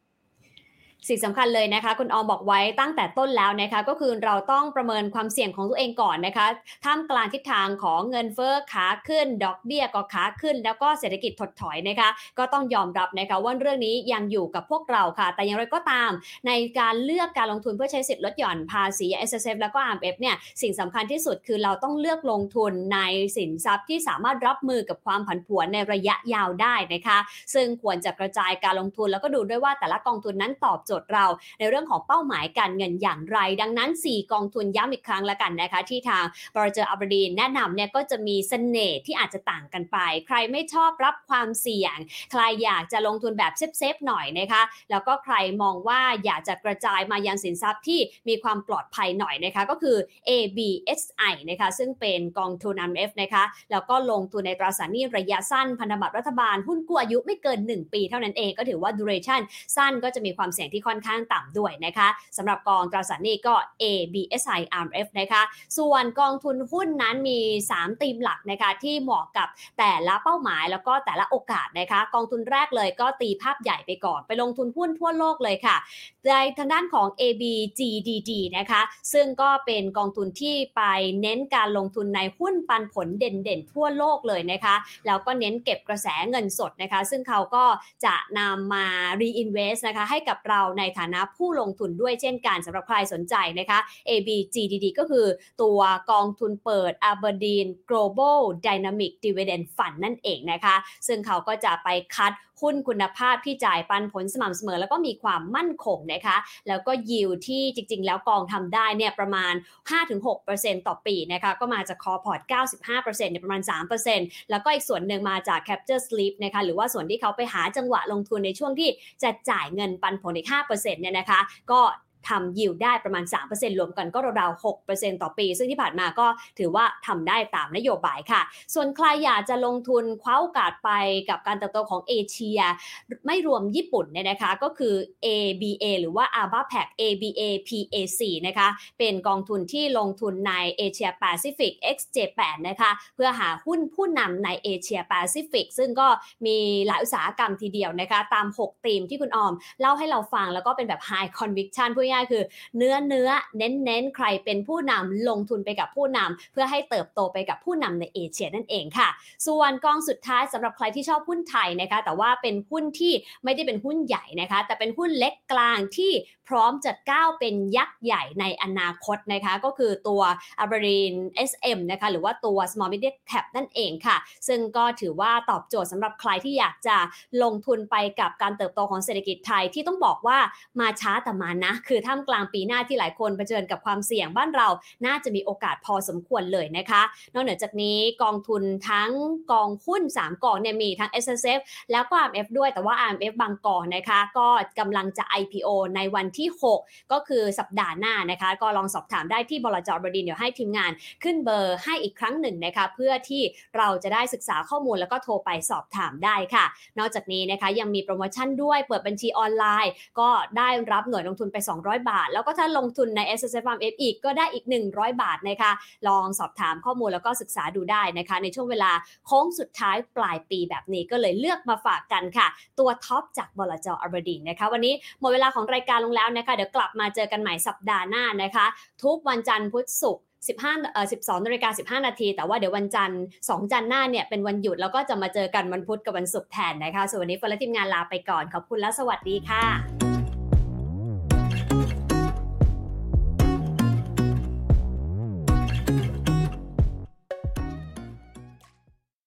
[SPEAKER 2] สิ่งสำคัญเลยนะคะ คุณออมบอกไว้ตั้งแต่ต้นแล้วนะคะก็คือเราต้องประเมินความเสี่ยงของตัวเองก่อนนะคะท่ามกลางทิศทางของเงินเฟ้อขาขึ้น ดอกเบี้ยก็ขาขึ้น แล้วก็เศรษฐกิจถดถอยนะคะ ก็ต้องยอมรับนะคะว่าเรื่องนี้ยังอยู่กับพวกเราค่ะ แต่อย่างไรก็ตาม ในการเลือกการลงทุนเพื่อใช้สิทธิ์ลดหย่อนภาษี S S F แล้วก็ R M F เนี่ยสิ่งสำคัญที่สุดคือเราต้องเลือกลงทุนในสินทรัพย์ที่สามารถรับมือกับความผันผวนในระยะยาวได้นะคะ ซึ่งควรจะกระจายการลงทุนแล้วก็ดูด้วยว่าแต่ละกองทุนนั้นตอบโจทย์เราในเรื่องของเป้าหมายการเงินอย่างไร ดังนั้น 4 กองทุนย้ำอีกครั้งแล้วกันนะคะที่ทางบริจอร์อับดีนแนะนำเนี่ยก็จะมีเสน่ห์ที่อาจจะต่างกันไป ใครไม่ชอบรับความเสี่ยง ใครอยากจะลงทุนแบบเซฟๆหน่อยนะคะแล้วก็ใครมองว่าอยากจะกระจายมายังสินทรัพย์ที่มีความปลอดภัยหน่อยนะคะก็คือ ABSI นะคะซึ่งเป็นกองทุน MF นะคะแล้วก็ลงทุนในตราสารหนี้ระยะสั้นพันธบัตรรัฐบาลหุ้นกู้อายุไม่เกิน 1 ปีเท่านั้นเองก็ถือว่า duration สั้นก็จะมีความเสี่ยงที่ที่ค่อนข้างต่ำด้วยนะคะสำหรับกองตราสารหนี้ก็ A BSI RF นะคะส่วนกองทุนหุ้นนั้นมี 3 ธีมหลักนะคะที่เหมาะกับแต่ละเป้าหมายแล้วก็แต่ละโอกาสนะคะกองทุนแรกเลยก็ตีภาพใหญ่ไปก่อน ไปลงทุนหุ้นทั่วโลกเลยค่ะในทางด้านของ ABGDD นะคะซึ่งก็เป็นกองทุนที่ไปเน้นการลงทุนในหุ้นปันผลเด่นๆ ทั่วโลกเลยนะคะแล้วก็เน้นเก็บกระแสเงินสดนะคะ ซึ่งเขาก็จะนำมา reinvest นะคะให้กับเราในฐานะผู้ลงทุนด้วยเช่นกันสำหรับใครสนใจนะคะ ABGDD ก็คือตัวกองทุนเปิด Aberdeen Global Dynamic Dividend Fund นั่นเองนะคะ ซึ่งเขาก็จะไปคัดหุ้นคุณภาพที่จ่ายปันผลสม่ำเสมอ แล้วก็มีความมั่นคงนะคะ แล้วก็ยิวที่จริง ๆ แล้วกองทำได้เนี่ยประมาณ 5-6%ต่อปีนะคะก็มาจากคอพอร์ต 95%เนี่ยประมาณ 3%แล้วก็อีกส่วนหนึ่งมาจาก Capture Sleep นะคะหรือว่าส่วนที่เขาไปหาจังหวะลงทุนในช่วงที่จะจ่ายเงินปันผลอีก5%เนี่ยนะคะก็ ทำยิวได้ประมาณ 3%รวมกันก็ราวๆ6%ต่อปี ซึ่งที่ผ่านมาก็ถือว่าทำได้ตามนโยบายค่ะ ส่วนใครอยากจะลงทุนคว้าโอกาสไปกับการเติบโตของเอเชีย ไม่รวมญี่ปุ่นเนี่ยนะคะก็คือ ABA หรือว่า ABA Pac ABA PAC นะคะเป็นกองทุนที่ลงทุนในเอเชียแปซิฟิก X Japan นะคะเพื่อหาหุ้นผู้นำในเอเชียแปซิฟิกซึ่งก็มีหลายอุตสาหกรรมทีเดียวนะคะตาม 6 ธีมที่คุณออม เล่าให้เราฟังแล้วก็เป็นแบบ High Conviction พูดง่ายๆ คือ เนื้อเนื้อเน้นเน้นใครเป็นผู้นำลงทุนไปกับผู้นำเพื่อให้เติบโตไปกับผู้นำในเอเชียนั่นเองค่ะ ส่วนกองสุดท้ายสำหรับใครที่ชอบหุ้นไทยนะคะ แต่ว่าเป็นหุ้นที่ไม่ได้เป็นหุ้นใหญ่นะคะ แต่เป็นหุ้นเล็กกลางที่พร้อมจะก้าวเป็นยักษ์ใหญ่ในอนาคตนะคะ ก็คือตัว a b e r i n SM นะคะหรือว่าตัว small mid cap นั่นเองค่ะ ซึ่งก็ถือว่าตอบโจทย์สำหรับใครที่อยากจะลงทุนไปกับการเติบโตของเศรษฐกิจไทยที่ต้องบอกว่ามาช้าแต่มานะ คือท่ามกลางปีหน้าที่หลายคนเผชิญกับความเสี่ยงบ้านเราน่าจะมีโอกาสพอสมควรเลยนะคะ นอกเหนือจากนี้กองทุนทั้งกองหุ้น 3กองเนี่ยมีทั้ง S S F แล้วก็ R M F ด้วยแต่ว่า R M F บางกองนะคะ ก็กำลังจะ I P O ในวันที่ 6 ก็คือสัปดาห์หน้านะคะ ก็ลองสอบถามได้ที่บลจบดินเดี๋ยวให้ทีมงานขึ้นเบอร์ให้อีกครั้งหนึ่งนะคะ เพื่อที่เราจะได้ศึกษาข้อมูลแล้วก็โทรไปสอบถามได้ค่ะ นอกจากนี้นะคะยังมีโปรโมชั่นด้วยเปิดบัญชีออนไลน์ ก็ได้รับหน่วยลงทุนไป 200บาท แล้วก็ถ้าลงทุนใน S S F M F อีกก็ได้อีก 100 บาทนะคะลองสอบถามข้อมูลแล้วก็ศึกษาดูได้นะคะ ในช่วงเวลาโค้งสุดท้ายปลายปีแบบนี้ก็เลยเลือกมาฝากกันค่ะ ตัวท็อปจากบลจอบดินนะคะวันนี้หมดเวลาของรายการลงแล้วนะคะเดี๋ยวกลับมาเจอกันใหม่สัปดาห์หน้านะคะ ทุกวันจันทร์พุธศุกร์15เอ่อ12นาฬิกา15 นาที แต่ว่าเดี๋ยววันจันทร์2จันทร์หน้าเนี่ยเป็นวันหยุด แล้วก็จะมาเจอกันวันพุธกับวันศุกร์แทนนะคะส่วนวันนี้ฟิร์นและทีมงานลาไปก่อน ขอบคุณและสวัสดีค่ะ